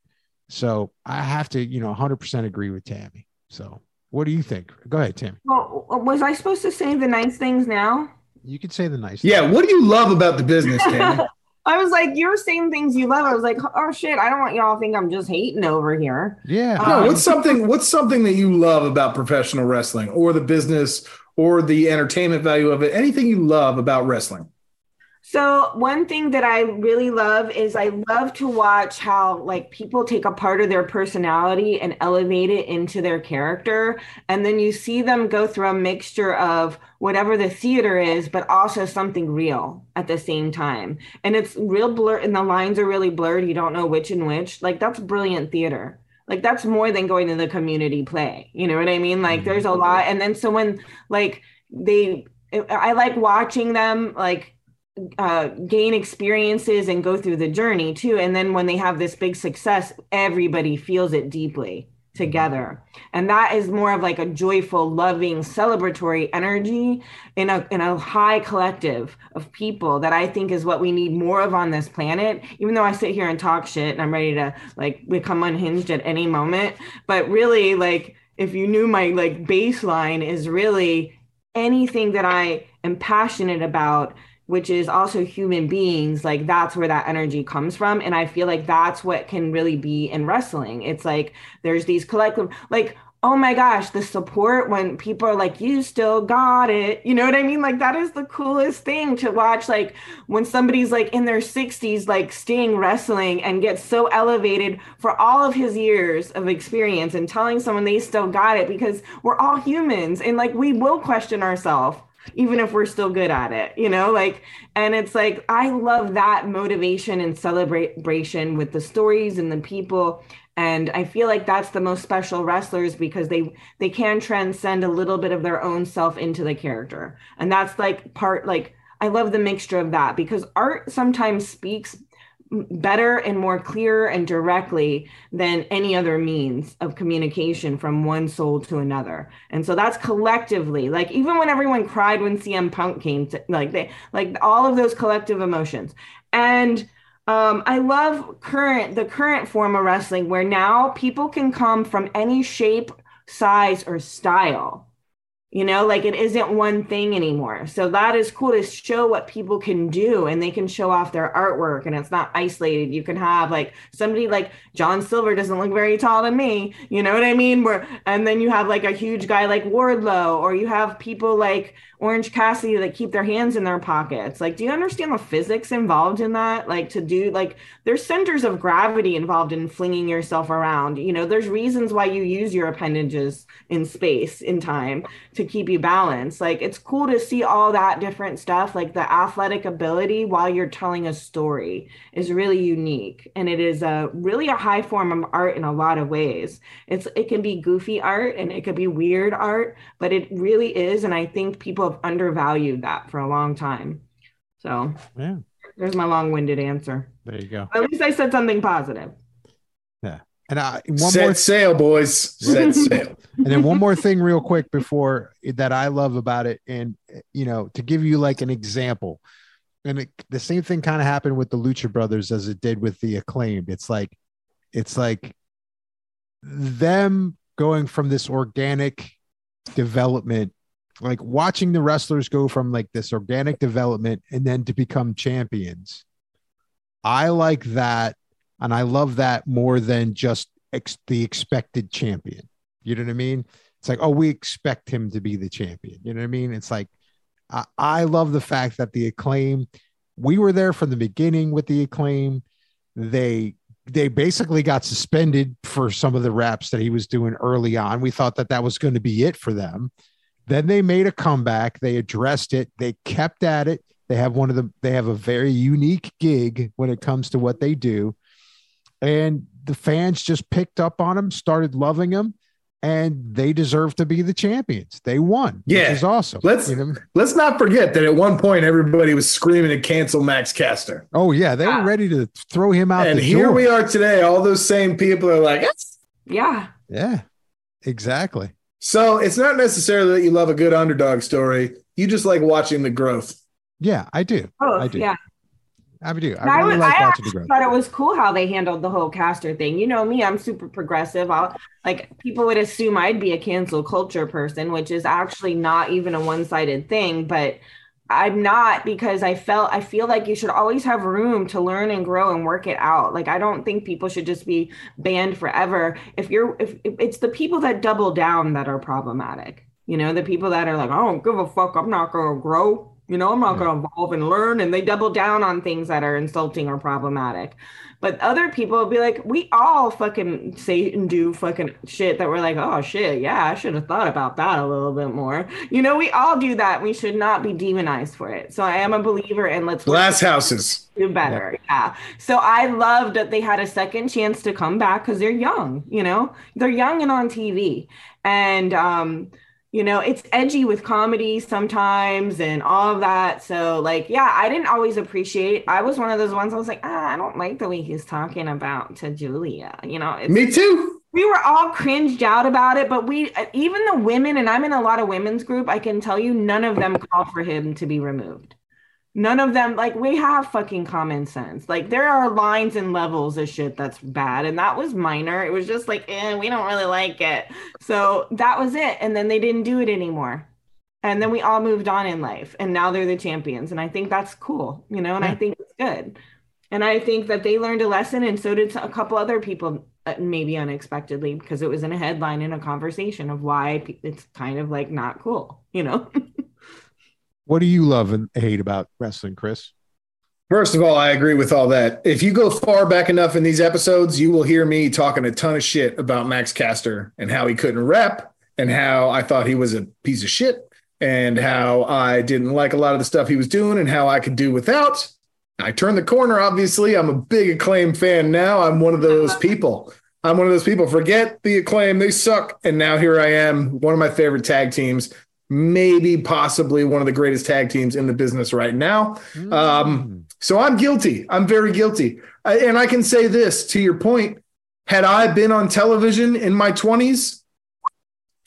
Speaker 1: So I have to, you know, 100% agree with Tammy. So what do you think? Go ahead, Tim.
Speaker 2: Well, was I supposed to say the nice things now?
Speaker 1: You could say the nice.
Speaker 3: Yeah.
Speaker 1: things.
Speaker 3: What do you love about the business, Tammy? [LAUGHS]
Speaker 2: I was like, you're saying things you love. I was like, oh shit, I don't want y'all to think I'm just hating over here.
Speaker 1: Yeah.
Speaker 3: no,
Speaker 2: Um,
Speaker 3: what's something what's something that you love about professional wrestling or the business or the entertainment value of it? Anything you love about wrestling?
Speaker 2: So one thing that I really love is I love to watch how like people take a part of their personality and elevate it into their character and then you see them go through a mixture of whatever the theater is but also something real at the same time. And it's real blur and the lines are really blurred. You don't know which and which. Like that's brilliant theater. Like that's more than going to the community play. You know what I mean? Like there's a mm-hmm. lot and then so when like they I like watching them like uh, gain experiences and go through the journey too. And then when they have this big success, everybody feels it deeply together. And that is more of like a joyful, loving, celebratory energy in a in a high collective of people that I think is what we need more of on this planet. Even though I sit here and talk shit and I'm ready to like become unhinged at any moment, but really like if you knew my like baseline is really anything that I am passionate about which is also human beings like that's where that energy comes from and i feel like that's what can really be in wrestling. It's like there's these collective like oh my gosh the support when people are like you still got it you know what i mean? Like that is the coolest thing to watch like when somebody's like in their 60s like staying wrestling and gets so elevated for all of his years of experience and telling someone they still got it because we're all humans and like we will question ourselves even if we're still good at it, you know, like, and it's like, I love that motivation and celebration with the stories and the people. And I feel like that's the most special wrestlers because they, they can transcend a little bit of their own self into the character. And that's like part, like, I love the mixture of that because art sometimes speaks better and more clear and directly than any other means of communication from one soul to another. And so that's collectively, like even when everyone cried when CM Punk came to like they like all of those collective emotions. And um, I love current the current form of wrestling where now people can come from any shape, size, or style you know like it isn't one thing anymore. So that is cool to show what people can do and they can show off their artwork and it's not isolated. You can have like somebody like john silver doesn't look very tall to me. You know what i mean? Where and then you have like a huge guy like wardlow or you have people like orange cassidy that keep their hands in their pockets like do you understand the physics involved in that like to do like there's centers of gravity involved in flinging yourself around you know there's reasons why you use your appendages in space in time to keep you balanced. Like it's cool to see all that different stuff. Like the athletic ability while you're telling a story is really unique, and it is a really a high form of art in a lot of ways. It's it can be goofy art and it could be weird art, but it really is, and I think people have undervalued that for a long time. So
Speaker 1: Yeah.
Speaker 2: there's my long-winded answer.
Speaker 1: There you go.
Speaker 2: At least I said something positive. Yeah.
Speaker 1: And I, one
Speaker 3: Set
Speaker 1: more
Speaker 3: sail, boys. Set [LAUGHS] sail.
Speaker 1: and then one more thing real quick before that i love about it and you know to give you like an example and it, the same thing kind of happened with the lucha brothers as it did with the acclaimed it's like it's like them going from this organic development like watching the wrestlers go from like this organic development and then to become champions. I like that. And I love that more than just ex- the expected champion. You know what I mean? It's like, oh, we expect him to be the champion. You know what I mean? It's like, I, I love the fact that the acclaim, we were there from the beginning with the acclaim. They they basically got suspended for some of the reps that he was doing early on. We thought that that was going to be it for them. Then they made a comeback. They addressed it. They kept at it. They have one of the they have a very unique gig when it comes to what they do. And the fans just picked up on them, started loving them, and they deserve to be the champions. They won,
Speaker 3: Yeah.
Speaker 1: which is awesome.
Speaker 3: Let's-
Speaker 1: You know?
Speaker 3: Let's not forget that at one point everybody was screaming to cancel Max Caster.
Speaker 1: Oh yeah, they were ah. ready to throw him out
Speaker 3: And
Speaker 1: the
Speaker 3: here
Speaker 1: door.
Speaker 3: we are today. All those same people are like, "Yes."
Speaker 2: Yeah.
Speaker 1: Yeah, exactly.
Speaker 3: So it's not necessarily that you love a good underdog story. You just like watching the growth.
Speaker 1: Yeah, I do.
Speaker 2: Oh,
Speaker 1: I do.
Speaker 2: yeah.
Speaker 1: I do.
Speaker 2: I,
Speaker 1: I really
Speaker 2: was,
Speaker 1: like
Speaker 2: I
Speaker 1: watching the
Speaker 2: actually
Speaker 1: growth.
Speaker 2: thought it was cool how they handled the whole caster thing. You know me, I'm super progressive. I'll like people would assume I'd be a cancel culture person, which is actually not even a one-sided thing, but I'm not because I felt I feel like you should always have room to learn and grow and work it out. Like I don't think people should just be banned forever. If you're if, if it's the people that double down that are problematic. You know, the people that are like, I don't give a fuck, I'm not gonna grow. You know, I'm not
Speaker 1: Yeah.
Speaker 2: to evolve and learn. And they double down on things that are insulting or problematic. But other people will be like, we all fucking say and do fucking shit that we're like, oh shit, yeah, I should have thought about that a little bit more. You know, we all do that. We should not be demonized for it. So I am a believer in let's
Speaker 3: Glass houses.
Speaker 2: do better. Yeah. So I love that they had a second chance to come back because they're young, you know, they're young and on TV. And, um, you know, it's edgy with comedy sometimes and all of that. So, like, yeah, I didn't always appreciate. I was one of those ones I was like, ah, I don't like the way he's talking about to Julia. You know, it's,
Speaker 3: Me too.
Speaker 2: we were all cringed out about it, but we, even the women, and I'm in a lot of women's group, I can tell you, none of them called for him to be removed. None of them, like, we have fucking common sense. Like, there are lines and levels of shit that's bad. And that was minor. It was just like, eh, we don't really like it. So that was it. And then they didn't do it anymore. And then we all moved on in life. And now they're the champions. And I think that's cool, you know, and I think it's good. And I think that they learned a lesson, and so did a couple other people, uh, maybe unexpectedly, because it was in a headline in a conversation of why it's kind of like not cool, you know? [LAUGHS]
Speaker 1: What do you love and hate about wrestling, Chris?
Speaker 3: First of all, I agree with all that. If you go far back enough in these episodes, you will hear me talking a ton of shit about Max Caster and how he couldn't rep and how I thought he was a piece of shit and how I didn't like a lot of the stuff he was doing and how I could do without. I turned the corner, obviously. I'm a big acclaim fan now. I'm one of those people. I'm one of those people. Forget the acclaim, they suck. And now here I am, one of my favorite tag teams, maybe possibly one of the greatest tag teams in the business right now. Um, so I'm guilty. I'm very guilty. I- And I can say this to your point had I been on television in my 20s,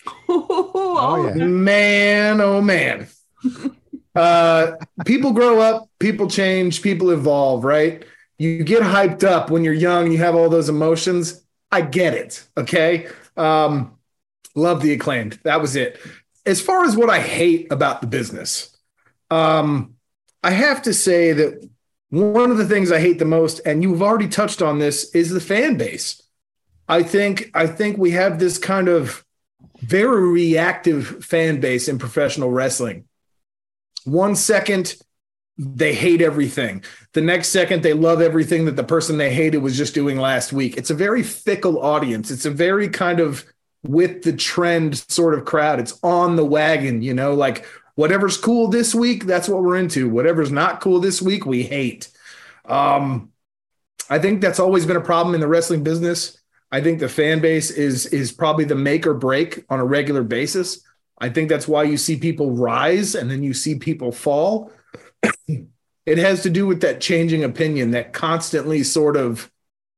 Speaker 3: [LAUGHS]
Speaker 2: oh,
Speaker 1: yeah.
Speaker 3: man, oh man. [LAUGHS] uh, people grow up, people change, people evolve, right? You get hyped up when you're young, you have all those emotions. I get it. Okay. Um, love the acclaimed. That was it. As far as what I hate about the business, um, I have to say that one of the things I hate the most, and you've already touched on this, is the fan base. I think I think we have this kind of very reactive fan base in professional wrestling. One second they hate everything. The next second they love everything that the person they hated was just doing last week. It's a very fickle audience. It's a very kind of with the trend sort of crowd. It's on the wagon, you know, like whatever's cool this week, that's what we're into. Whatever's not cool this week, we hate. Um, I think that's always been a problem in the wrestling business. I think the fan base is is probably the make or break on a regular basis. I think that's why you see people rise and then you see people fall. [CLEARS THROAT] it has to do with that changing opinion, that constantly sort of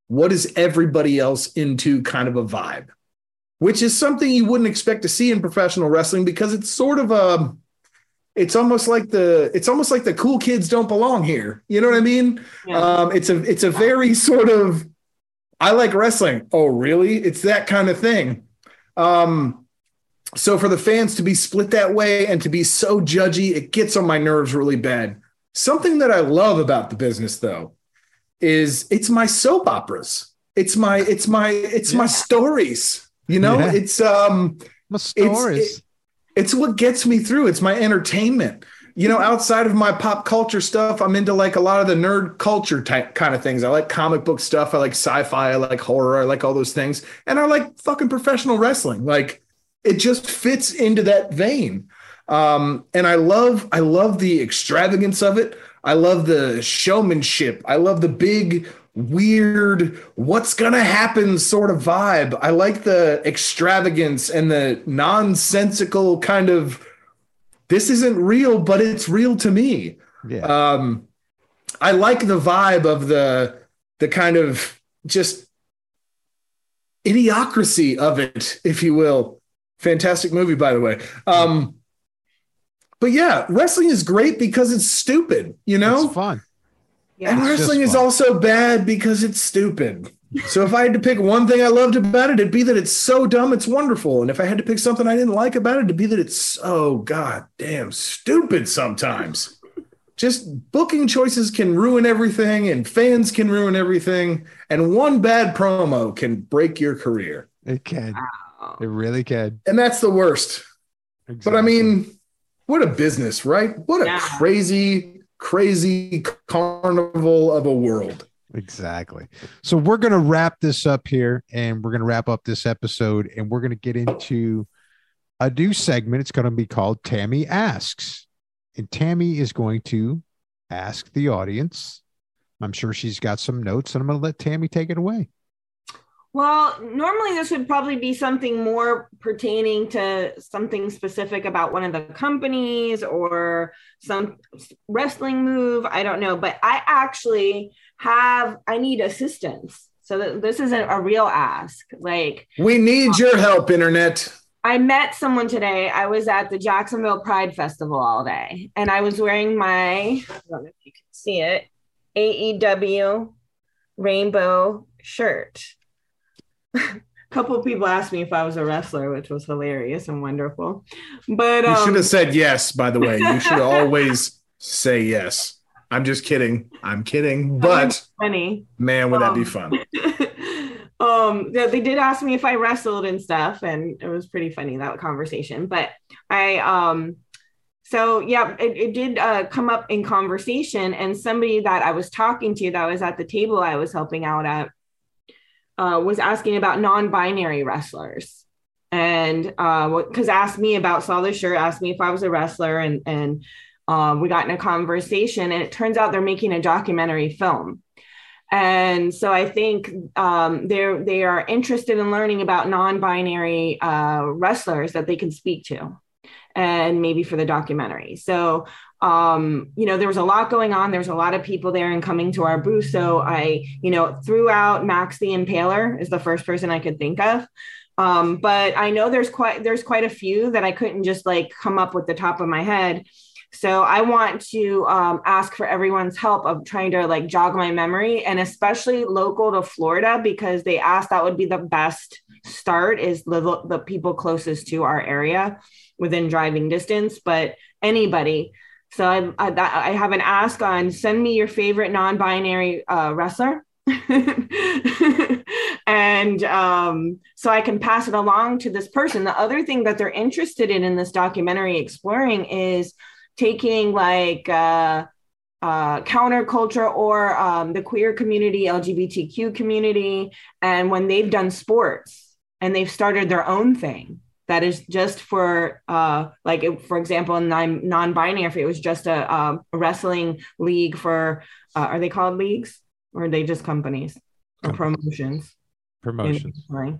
Speaker 3: what is everybody else into kind of a vibe, which is something you wouldn't expect to see in professional wrestling because it's sort of a it's almost like the it's almost like the cool kids don't belong here. You know what I mean?
Speaker 2: Yeah.
Speaker 3: Um, it's a it's a very sort of I like wrestling. Oh, really? It's that kind of thing. Um, so for the fans to be split that way and to be so judgy, it gets on my nerves really bad. Something that I love about the business though is it's my soap operas. It's my it's my it's my stories. You know,
Speaker 1: Yeah.
Speaker 3: it's um
Speaker 1: My stories.
Speaker 3: it- it's what gets me through. It's my entertainment. You know, outside of my pop culture stuff, I'm into like a lot of the nerd culture type kind of things. I like comic book stuff. I like sci-fi. I like horror. I like all those things. And I like fucking professional wrestling. Like it just fits into that vein. Um, and I love, I love the extravagance of it. I love the showmanship. I love the big, weird, what's gonna happen sort of vibe. I like the extravagance and the nonsensical kind of this isn't real, but it's real to me.
Speaker 1: yeah.
Speaker 3: Um, I like the vibe of the the kind of just idiocracy of it, if you will. Fantastic movie, by the way. Um, but yeah, wrestling is great because it's stupid, you know.
Speaker 1: it's fun.
Speaker 3: And
Speaker 2: Yeah.
Speaker 1: It's just
Speaker 3: wrestling is also bad because it's stupid. So if I had to pick one thing I loved about it, it'd be that it's so dumb, it's wonderful. And if I had to pick something I didn't like about it, it'd be that it's so goddamn stupid sometimes. Just booking choices can ruin everything, and fans can ruin everything. And one bad promo can break your career.
Speaker 1: It can.
Speaker 2: Wow.
Speaker 1: It really can.
Speaker 3: And that's the worst. But I mean, what a business, right? What a
Speaker 2: Yeah.
Speaker 3: crazy, crazy carnival of a world.
Speaker 1: Exactly. So we're going to wrap this up here and we're going to wrap up this episode and we're going to get into a new segment. It's going to be called Tammy Asks. And Tammy is going to ask the audience. I'm sure she's got some notes and I'm going to let Tammy take it away.
Speaker 2: Well, normally this would probably be something more pertaining to something specific about one of the companies or some wrestling move. I don't know, but I actually have, I need assistance. So th- this isn't a real ask. Like,
Speaker 3: We need um, your help, internet.
Speaker 2: I met someone today. I was at the Jacksonville Pride Festival all day, and I was wearing my, I don't know if you can see it, AEW rainbow shirt. A couple of people asked me if I was a wrestler, which was hilarious and wonderful. But
Speaker 3: You
Speaker 2: um,
Speaker 3: should have said yes, by the way. You should [LAUGHS] always say yes. I'm just kidding. I'm kidding. But
Speaker 2: funny.
Speaker 3: man, would that be
Speaker 2: Um,
Speaker 3: fun? [LAUGHS]
Speaker 2: um they, they did ask me if i wrestled and stuff and it was pretty funny that conversation but i um so yeah it, it did uh, come up in conversation and somebody that i was talking to that was at the table i was helping out at uh, was asking about non-binary wrestlers and uh because asked me about saw the shirt asked me if i was a wrestler and and um, we got in a conversation and it turns out they're making a documentary film and so I think um, they're they are interested in learning about non-binary uh, wrestlers that they can speak to, and maybe for the documentary. So um, you know there was a lot going on. There was a lot of people there and coming to our booth. So I you know threw out Max the Impaler is the first person I could think of. Um, but I know there's quite there's quite a few that I couldn't just like come up with the top of my head. So I want to um, ask for everyone's help of trying to like jog my memory, and especially local to Florida because they asked that would be the best start is the the people closest to our area within driving distance. But anybody, so I I, I have an ask on send me your favorite non-binary uh, wrestler. [LAUGHS] and um, so I can pass it along to this person. The other thing that they're interested in in this documentary exploring is taking like uh, uh, counterculture or um, the queer community, LGBTQ community, and when they've done sports and they've started their own thing that is just for uh, like if- for example in non- non-binary if it was just a, um, a wrestling league for uh, are they called leagues or are they just companies or promotions
Speaker 1: Promotions.
Speaker 2: Sorry.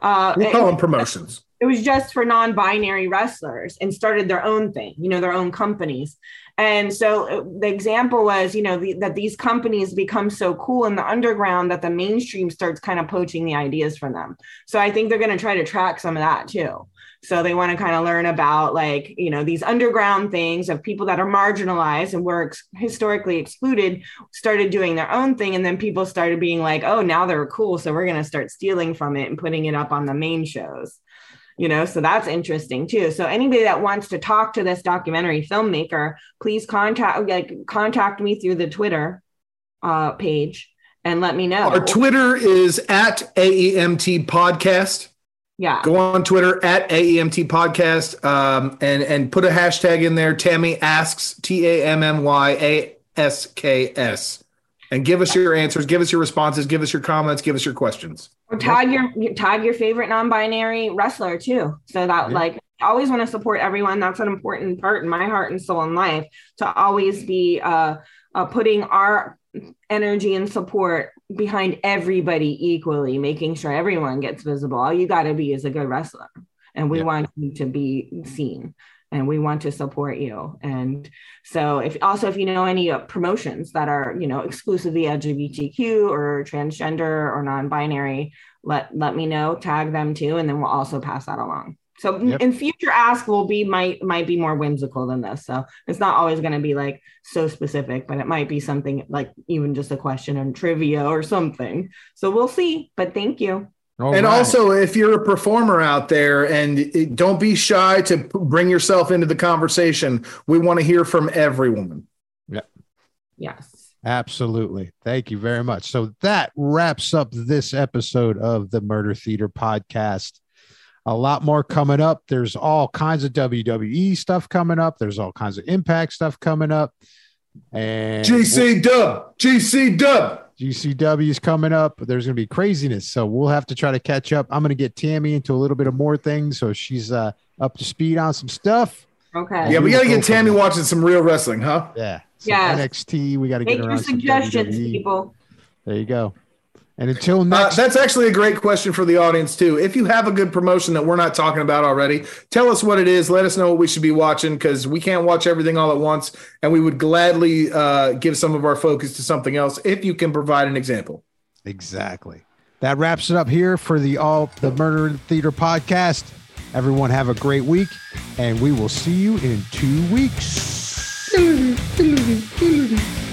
Speaker 2: uh,
Speaker 3: We'll
Speaker 2: it-
Speaker 3: call them promotions.
Speaker 2: it was just for non-binary wrestlers and started their own thing you know their own companies and so uh, the example was you know the, that these companies become so cool in the underground that the mainstream starts kind of poaching the ideas from them. So i think they're going to try to track some of that too. So they want to kind of learn about like you know these underground things of people that are marginalized and were ex- historically excluded started doing their own thing. And then people started being like oh now they're cool so we're going to start stealing from it and putting it up on the main shows you know so that's interesting too so anybody that wants to talk to this documentary filmmaker please contact like contact me through the twitter uh, page and let me know
Speaker 3: Our Twitter is at AEMT Podcast.
Speaker 2: yeah
Speaker 3: Go on Twitter at AEMT Podcast um, and and put a hashtag in there. Tammy asks T A M M Y A S K S, and give us your answers, give us your responses, give us your comments, give us your questions.
Speaker 2: Tag your tag your favorite non-binary wrestler too. So that
Speaker 1: Yeah.
Speaker 2: like I always want to support everyone. That's an important part in my heart and soul in life to always be uh, uh putting our energy and support behind everybody equally making sure everyone gets visible. All you got to be is a good wrestler and we
Speaker 1: Yeah.
Speaker 2: want you to be seen and we want to support you. And so if also if you know any uh, promotions that are you know exclusively lgbtq or transgender or non-binary let let me know tag them too and then we'll also pass that along. So
Speaker 1: Yep.
Speaker 2: in future ask will be might might be more whimsical than this. So it's not always going to be like so specific but it might be something like even just a question and trivia or something. So we'll see but thank you
Speaker 1: All
Speaker 3: and
Speaker 1: right.
Speaker 3: also, if you're a performer out there, and it- don't be shy to p- bring yourself into the conversation. We want to hear from everyone. Yeah.
Speaker 2: Yes
Speaker 1: Absolutely. Thank you very much. So that wraps up this episode of the Murder Theater podcast. A lot more coming up. There's all kinds of WWE stuff coming up. There's all kinds of Impact stuff coming up. And
Speaker 3: GC Dub, GC Dub.
Speaker 1: GCW is coming up. There's going to be craziness. So we'll have to try to catch up. I'm going to get Tammy into a little bit of more things. So she's uh, up to speed on some stuff.
Speaker 2: okay
Speaker 3: Yeah, we
Speaker 1: we
Speaker 3: got to get Tammy watching some real wrestling, huh?
Speaker 1: Yeah. Yeah.
Speaker 2: Yes.
Speaker 1: NXT. We got to get
Speaker 2: make
Speaker 1: her
Speaker 2: your
Speaker 1: on some
Speaker 2: suggestions people
Speaker 1: There you go. And until
Speaker 3: Uh,
Speaker 1: next
Speaker 3: that's actually a great question for the audience too. If you have a good promotion that we're not talking about already, tell us what it is. Let us know what we should be watching because we can't watch everything all at once, and we would gladly uh, give some of our focus to something else if you can provide an example.
Speaker 1: Exactly. That wraps it up here for the all the Murder Theater podcast. Everyone have a great week, and we will see you in two weeks. [LAUGHS]